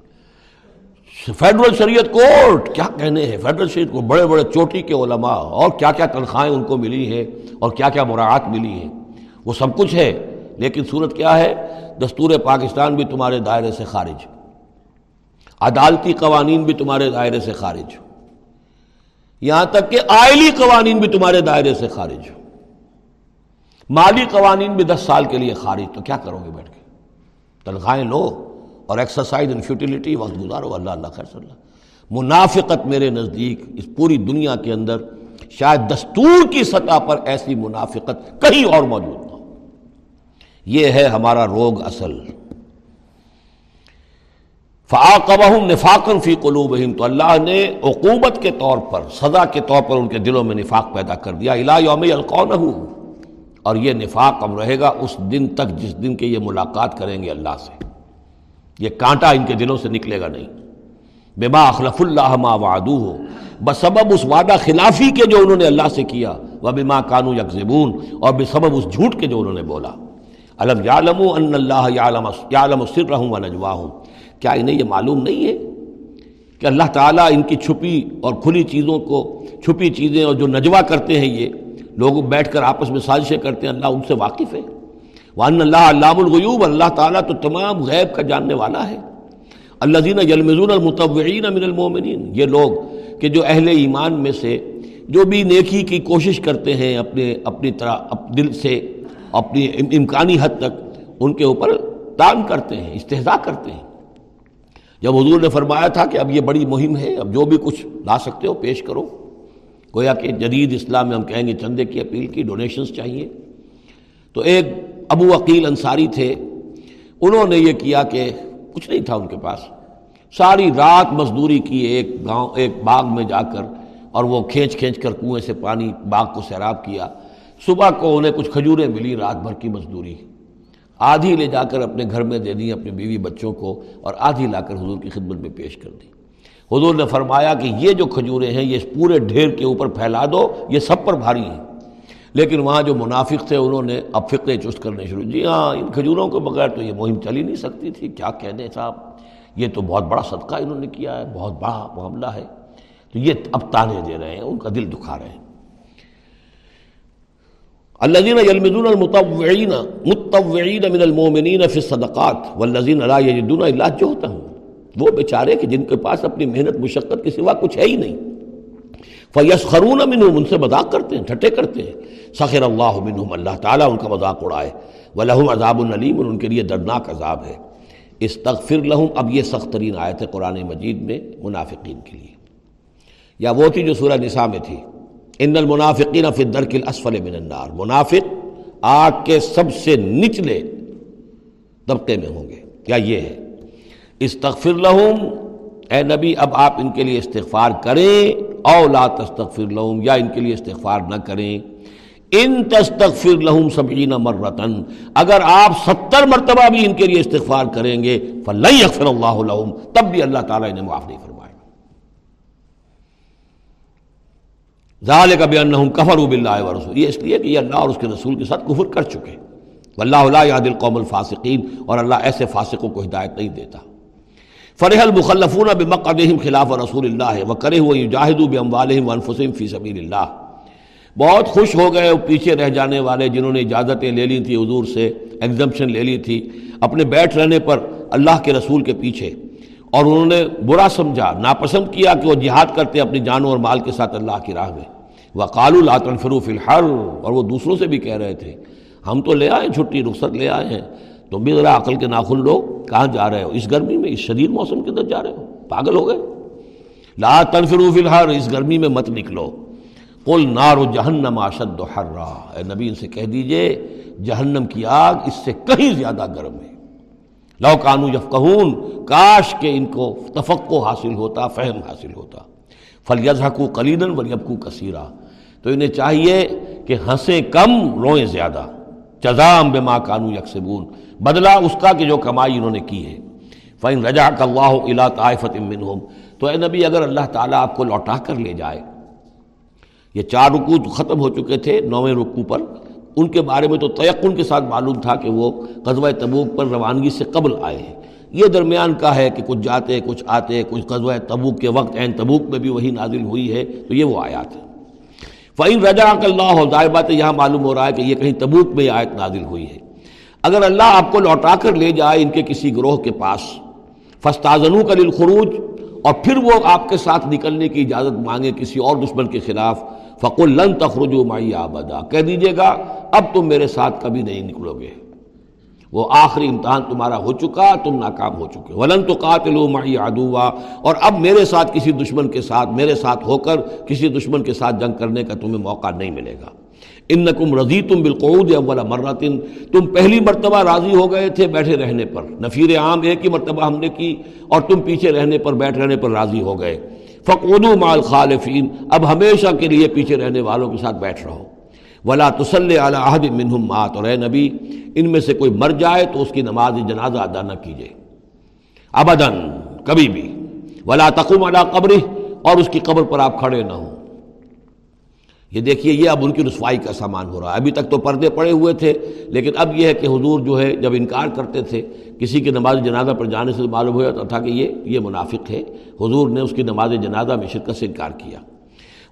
فیڈرل شریعت کورٹ کیا کہنے ہیں؟ فیڈرل شریعت کو بڑے بڑے چوٹی کے علماء، اور کیا کیا تنخواہیں ان کو ملی ہیں، اور کیا کیا مراعات ملی ہیں۔ وہ سب کچھ ہے۔ لیکن صورت کیا ہے؟ دستور پاکستان بھی تمہارے دائرے سے خارج۔ عدالتی قوانین بھی تمہارے دائرے سے خارج۔ یہاں تک کہ آئلی قوانین بھی تمہارے دائرے سے خارج۔ مالی قوانین بھی دس سال کے لیے خارج۔ تو کیا کرو گے بیٹھ کے؟ تنخواہیں لو اور ایکسرسائز ان فیوٹیلیٹی وقت گزارو۔ اللہ اللہ، خیر، صلی اللہ۔ منافقت میرے نزدیک، اس پوری دنیا کے اندر شاید دستور کی سطح پر ایسی منافقت کہیں اور موجود۔ یہ ہے ہمارا روگ اصل۔ فعاقبہم نفاقن فی قلوبہم، تو اللہ نے عقوبت کے طور پر، سزا کے طور پر ان کے دلوں میں نفاق پیدا کر دیا۔ الہ یوم القونہ اور یہ نفاق اب رہے گا اس دن تک جس دن کے یہ ملاقات کریں گے اللہ سے۔ یہ کانٹا ان کے دلوں سے نکلے گا نہیں۔ بما اخلف اللہ ما وعدو ہو بسبب اس وعدہ خلافی کے جو انہوں نے اللہ سے کیا۔ وہ بما کانو یکزبون اور بسبب اس جھوٹ کے جو انہوں نے بولا۔ علم یعلم ان اللہ یعلم یعلم سرہم و نجواہم۔ کیا انہیں یہ معلوم نہیں ہے کہ اللہ تعالیٰ ان کی چھپی اور کھلی چیزوں کو، چھپی چیزیں اور جو نجوا کرتے ہیں یہ، لوگ بیٹھ کر آپس میں سازشیں کرتے ہیں، اللہ ان سے واقف ہے۔ وان اللہ علام الغیوب اللہ تعالیٰ تو تمام غیب کا جاننے والا ہے۔ اللہ دین یلمزون المتوعین من المومنین یہ لوگ کہ جو اہل ایمان میں سے، جو بھی نیکی کی کوشش کرتے ہیں اپنے، اپنی طرح دل سے اپنی امکانی حد تک ان کے اوپر تان کرتے ہیں، استحضاء کرتے ہیں۔ جب حضور نے فرمایا تھا کہ اب یہ بڑی مہم ہے، اب جو بھی کچھ لا سکتے ہو پیش کرو۔ گویا کہ جدید اسلام میں ہم کہیں گے چندے کی اپیل کی ڈونیشنز چاہیے۔ تو ایک ابو عقیل انصاری تھے، انہوں نے یہ کیا کہ کچھ نہیں تھا ان کے پاس۔ ساری رات مزدوری کی ایک گاؤں، ایک باغ میں جا کر اور وہ کھینچ کھینچ کر کنویں سے پانی باغ کو سیراب کیا۔ صبح کو انہیں کچھ کھجوریں ملی، رات بھر کی مزدوری۔ آدھی لے جا کر اپنے گھر میں دے دی، اپنی بیوی بچوں کو، اور آدھی لا کر حضور کی خدمت میں پیش کر دی۔ حضور نے فرمایا کہ یہ جو کھجوریں ہیں، یہ پورے ڈھیر کے اوپر پھیلا دو، یہ سب پر بھاری ہیں۔ لیکن وہاں جو منافق تھے، انہوں نے اب فقے چست کرنے شروع۔ جی ہاں ان کھجوروں کے بغیر تو یہ مہم چل ہی نہیں سکتی تھی۔ کیا کہنے صاحب؟ یہ تو بہت بڑا صدقہ انہوں نے کیا ہے، بہت بڑا معاملہ ہے۔ تو یہ اب تانے دے رہے ہیں، ان کا دل دکھا رہے ہیں۔ الذين يلمزون المتوعين متوعين من المؤمنين في الصدقات والذين لا يجدون الا جهدهم. وہ بیچارے کہ جن کے پاس اپنی محنت، مشقت کے سوا کچھ ہے ہی نہیں۔ فیسخرون منہم ان سے مذاق کرتے ہیں ٹھٹے کرتے ہیں۔ سخر اللہ منہم اللہ تعالیٰ ان کا مذاق اڑائے۔ ولہم عذاب العلیم ان کے لیے دردناک عذاب ہے۔ استغفر لہم اب یہ سخت ترین آیت ہے قرآن مجید میں منافقین کے لیے۔ یا وہ تھی جو سورہ نساء میں تھی۔ ان المنافقین فی الدرک الاسفل من النار۔ منافق آگ کے سب سے نچلے طبقے میں ہوں گے۔ کیا یہ ہے؟ استغفر لہم۔ اے نبی، اب آپ ان کے لیے استغفار کریں او لا تستغفر لہم یا ان کے لیے استغفار نہ کریں۔ ان تستغفر لہم سبعین مرتن۔ اگر آپ ستر مرتبہ بھی ان کے لیے استغفار کریں گے، فلن یغفر اللہ لہم۔ تب بھی اللہ تعالیٰ انہیں معاف نہیں فرمائے ذالک بانہم کفروا باللہ ورسول یہ اس لیے کہ یہ اللہ اور اس کے رسول کے ساتھ کفر کر چکے. واللہ لا یهدی القوم الفاسقین اور اللہ ایسے فاسقوں کو ہدایت نہیں دیتا. فرح المخلفون بمقعدہم خلاف رسول اللہ وکرہوا یجاہدوا باموالہم وانفسہم فی سبیل اللہ بہت خوش ہو گئے وہ پیچھے رہ جانے والے جنہوں نے اجازتیں لے لی تھی حضور سے ایگزمپشن لے لی تھی، اپنے بیٹھ رہنے پر اللہ کے رسول کے پیچھے. اور انہوں نے برا سمجھا، ناپسند کیا کہ وہ جہاد کرتے اپنی جانوں اور مال کے ساتھ اللہ کی راہ میں. وقال العطن فروف الحر، اور وہ دوسروں سے بھی کہہ رہے تھے، ہم تو لے آئے چھٹی، رخصت لے آئے ہیں۔ تم بھی ذرا عقل کے ناخن لو، کہاں جا رہے ہو؟ اس گرمی میں، اس شدید موسم کے اندر جا رہے ہو؟ پاگل ہو گئے۔ لا تنفروف الحر، اس گرمی میں مت نکلو۔ قل نار و جہنم اشد حرا۔ اے نبی، ان سے کہہ دیجیے، جہنم کی آگ اس سے کہیں زیادہ گرم ہے۔ لو کانو یفقہون، کاش کہ ان کو تفقو حاصل ہوتا، فہم حاصل ہوتا۔ فل یزحکو قلیدن ولیبکو کثیرہ تو انہیں چاہیے کہ ہنسیں کم، روئیں زیادہ۔ جزام بما کانو یکسبون۔ بدلہ اس کا کہ جو کمائی انہوں نے کی ہے۔ فَإِن رَجَعَكَ اللَّهُ إِلَىٰ طَائِفَةٍ مِّنْهُمْ۔ تو اے نبی، اگر اللہ تعالیٰ آپ کو لوٹا کر لے جائے، یہ چار رکوع ختم ہو چکے تھے نویں رکوع پر۔ ان کے بارے میں تو تیقن کے ساتھ معلوم تھا کہ وہ غزوہ تبوک پر روانگی سے قبل آئے ہیں۔ یہ درمیان کا ہے کہ کچھ جاتے، کچھ آتے، کچھ غزوہ تبوک کے وقت عین تبوک میں بھی وہی نازل ہوئی ہے۔ تو یہ وہ آیات ہے فعین رجا اللہ ظاہر بات یہاں معلوم ہو رہا ہے کہ یہ کہیں تبوک میں آیت نازل ہوئی ہے۔ اگر اللہ آپ کو لوٹا کر لے جائے ان کے کسی گروہ کے پاس فستازنو کا للخروج، اور پھر وہ آپ کے ساتھ نکلنے کی اجازت مانگے کسی اور دشمن کے خلاف، فقل لن تخرجو مائی آبدا کہہ دیجیے گا، اب تم میرے ساتھ کبھی نہیں نکلو گے۔ وہ آخری امتحان تمہارا ہو چکا، تم ناکام ہو چکے ولن تو قاتل مائی آدوا اور اب میرے ساتھ کسی دشمن کے ساتھ، میرے ساتھ ہو کر کسی دشمن کے ساتھ جنگ کرنے کا تمہیں موقع نہیں ملے گا۔ ان نقم رضی تم بالقعود اولا مرتن تم پہلی مرتبہ راضی ہو گئے تھے بیٹھے رہنے پر۔ نفیر عام ایک ہی مرتبہ ہم نے کی اور تم پیچھے رہنے پر، بیٹھ رہنے پر راضی ہو گئے۔ فقودو مال خالفین اب ہمیشہ کے لیے پیچھے رہنے والوں کے ساتھ بیٹھ رہو۔ ولا تسل علی عہد منہم مات۔ اور اے نبی، ان میں سے کوئی مر جائے تو اس کی نماز جنازہ ادا نہ کیجیے ابدن کبھی بھی۔ ولا تقم علی قبر اور اس کی قبر پر آپ کھڑے نہ ہوں۔ یہ دیکھیے، یہ اب ان کی رسوائی کا سامان ہو رہا ہے۔ ابھی تک تو پردے پڑے ہوئے تھے، لیکن اب یہ ہے کہ حضور جو ہے، جب انکار کرتے تھے، کسی کی نماز جنازہ پر جانے سے معلوم ہو جاتا تھا کہ یہ یہ منافق ہے۔ حضور نے اس کی نماز جنازہ میں شرکت سے انکار کیا۔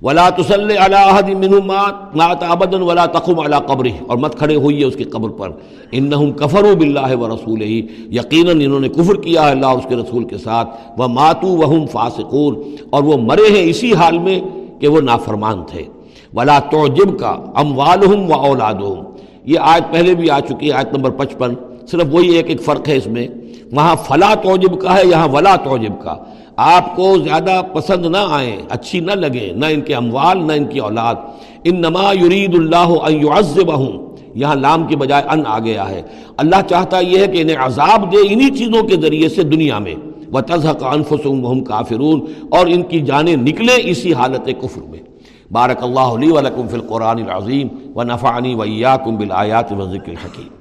ولا تسل علاحد منات مات ابدن ولا تقم علا قبر اور مت کھڑے ہوئی ہے اس کی قبر پر. ان کفر و بلّہ و رسول ہی یقیناً انہوں نے کفر کیا ہے اللہ اور اس کے رسول کے ساتھ. وہ ماتو وہم فاسقون. اور وہ مرے ہیں اسی حال میں کہ وہ نافرمان تھے. ولا توجب کا ام والم و اولاد یہ آیت پہلے بھی آ چکی ہے، آیت نمبر پچپن. صرف وہی ایک ایک فرق ہے اس میں. وہاں فلا توجب کا ہے، یہاں ولا توجب کا آپ کو زیادہ پسند نہ آئیں اچھی نہ لگیں نہ ان کے اموال، نہ ان کی اولاد۔ ان نما یرید اللہ یعذبہم، یہاں لام کی بجائے ان آ گیا ہے۔ اللہ چاہتا یہ ہے کہ انہیں عذاب دے انہی چیزوں کے ذریعے سے دنیا میں۔ وہ تضحق انفسم کافرون، اور ان کی جانیں نکلیں اسی حالت کفر میں۔ بارک اللہ علی ولکم فی القرآن العظیم و نفعنی ویاکم بالآیات و ذکر الحکیم۔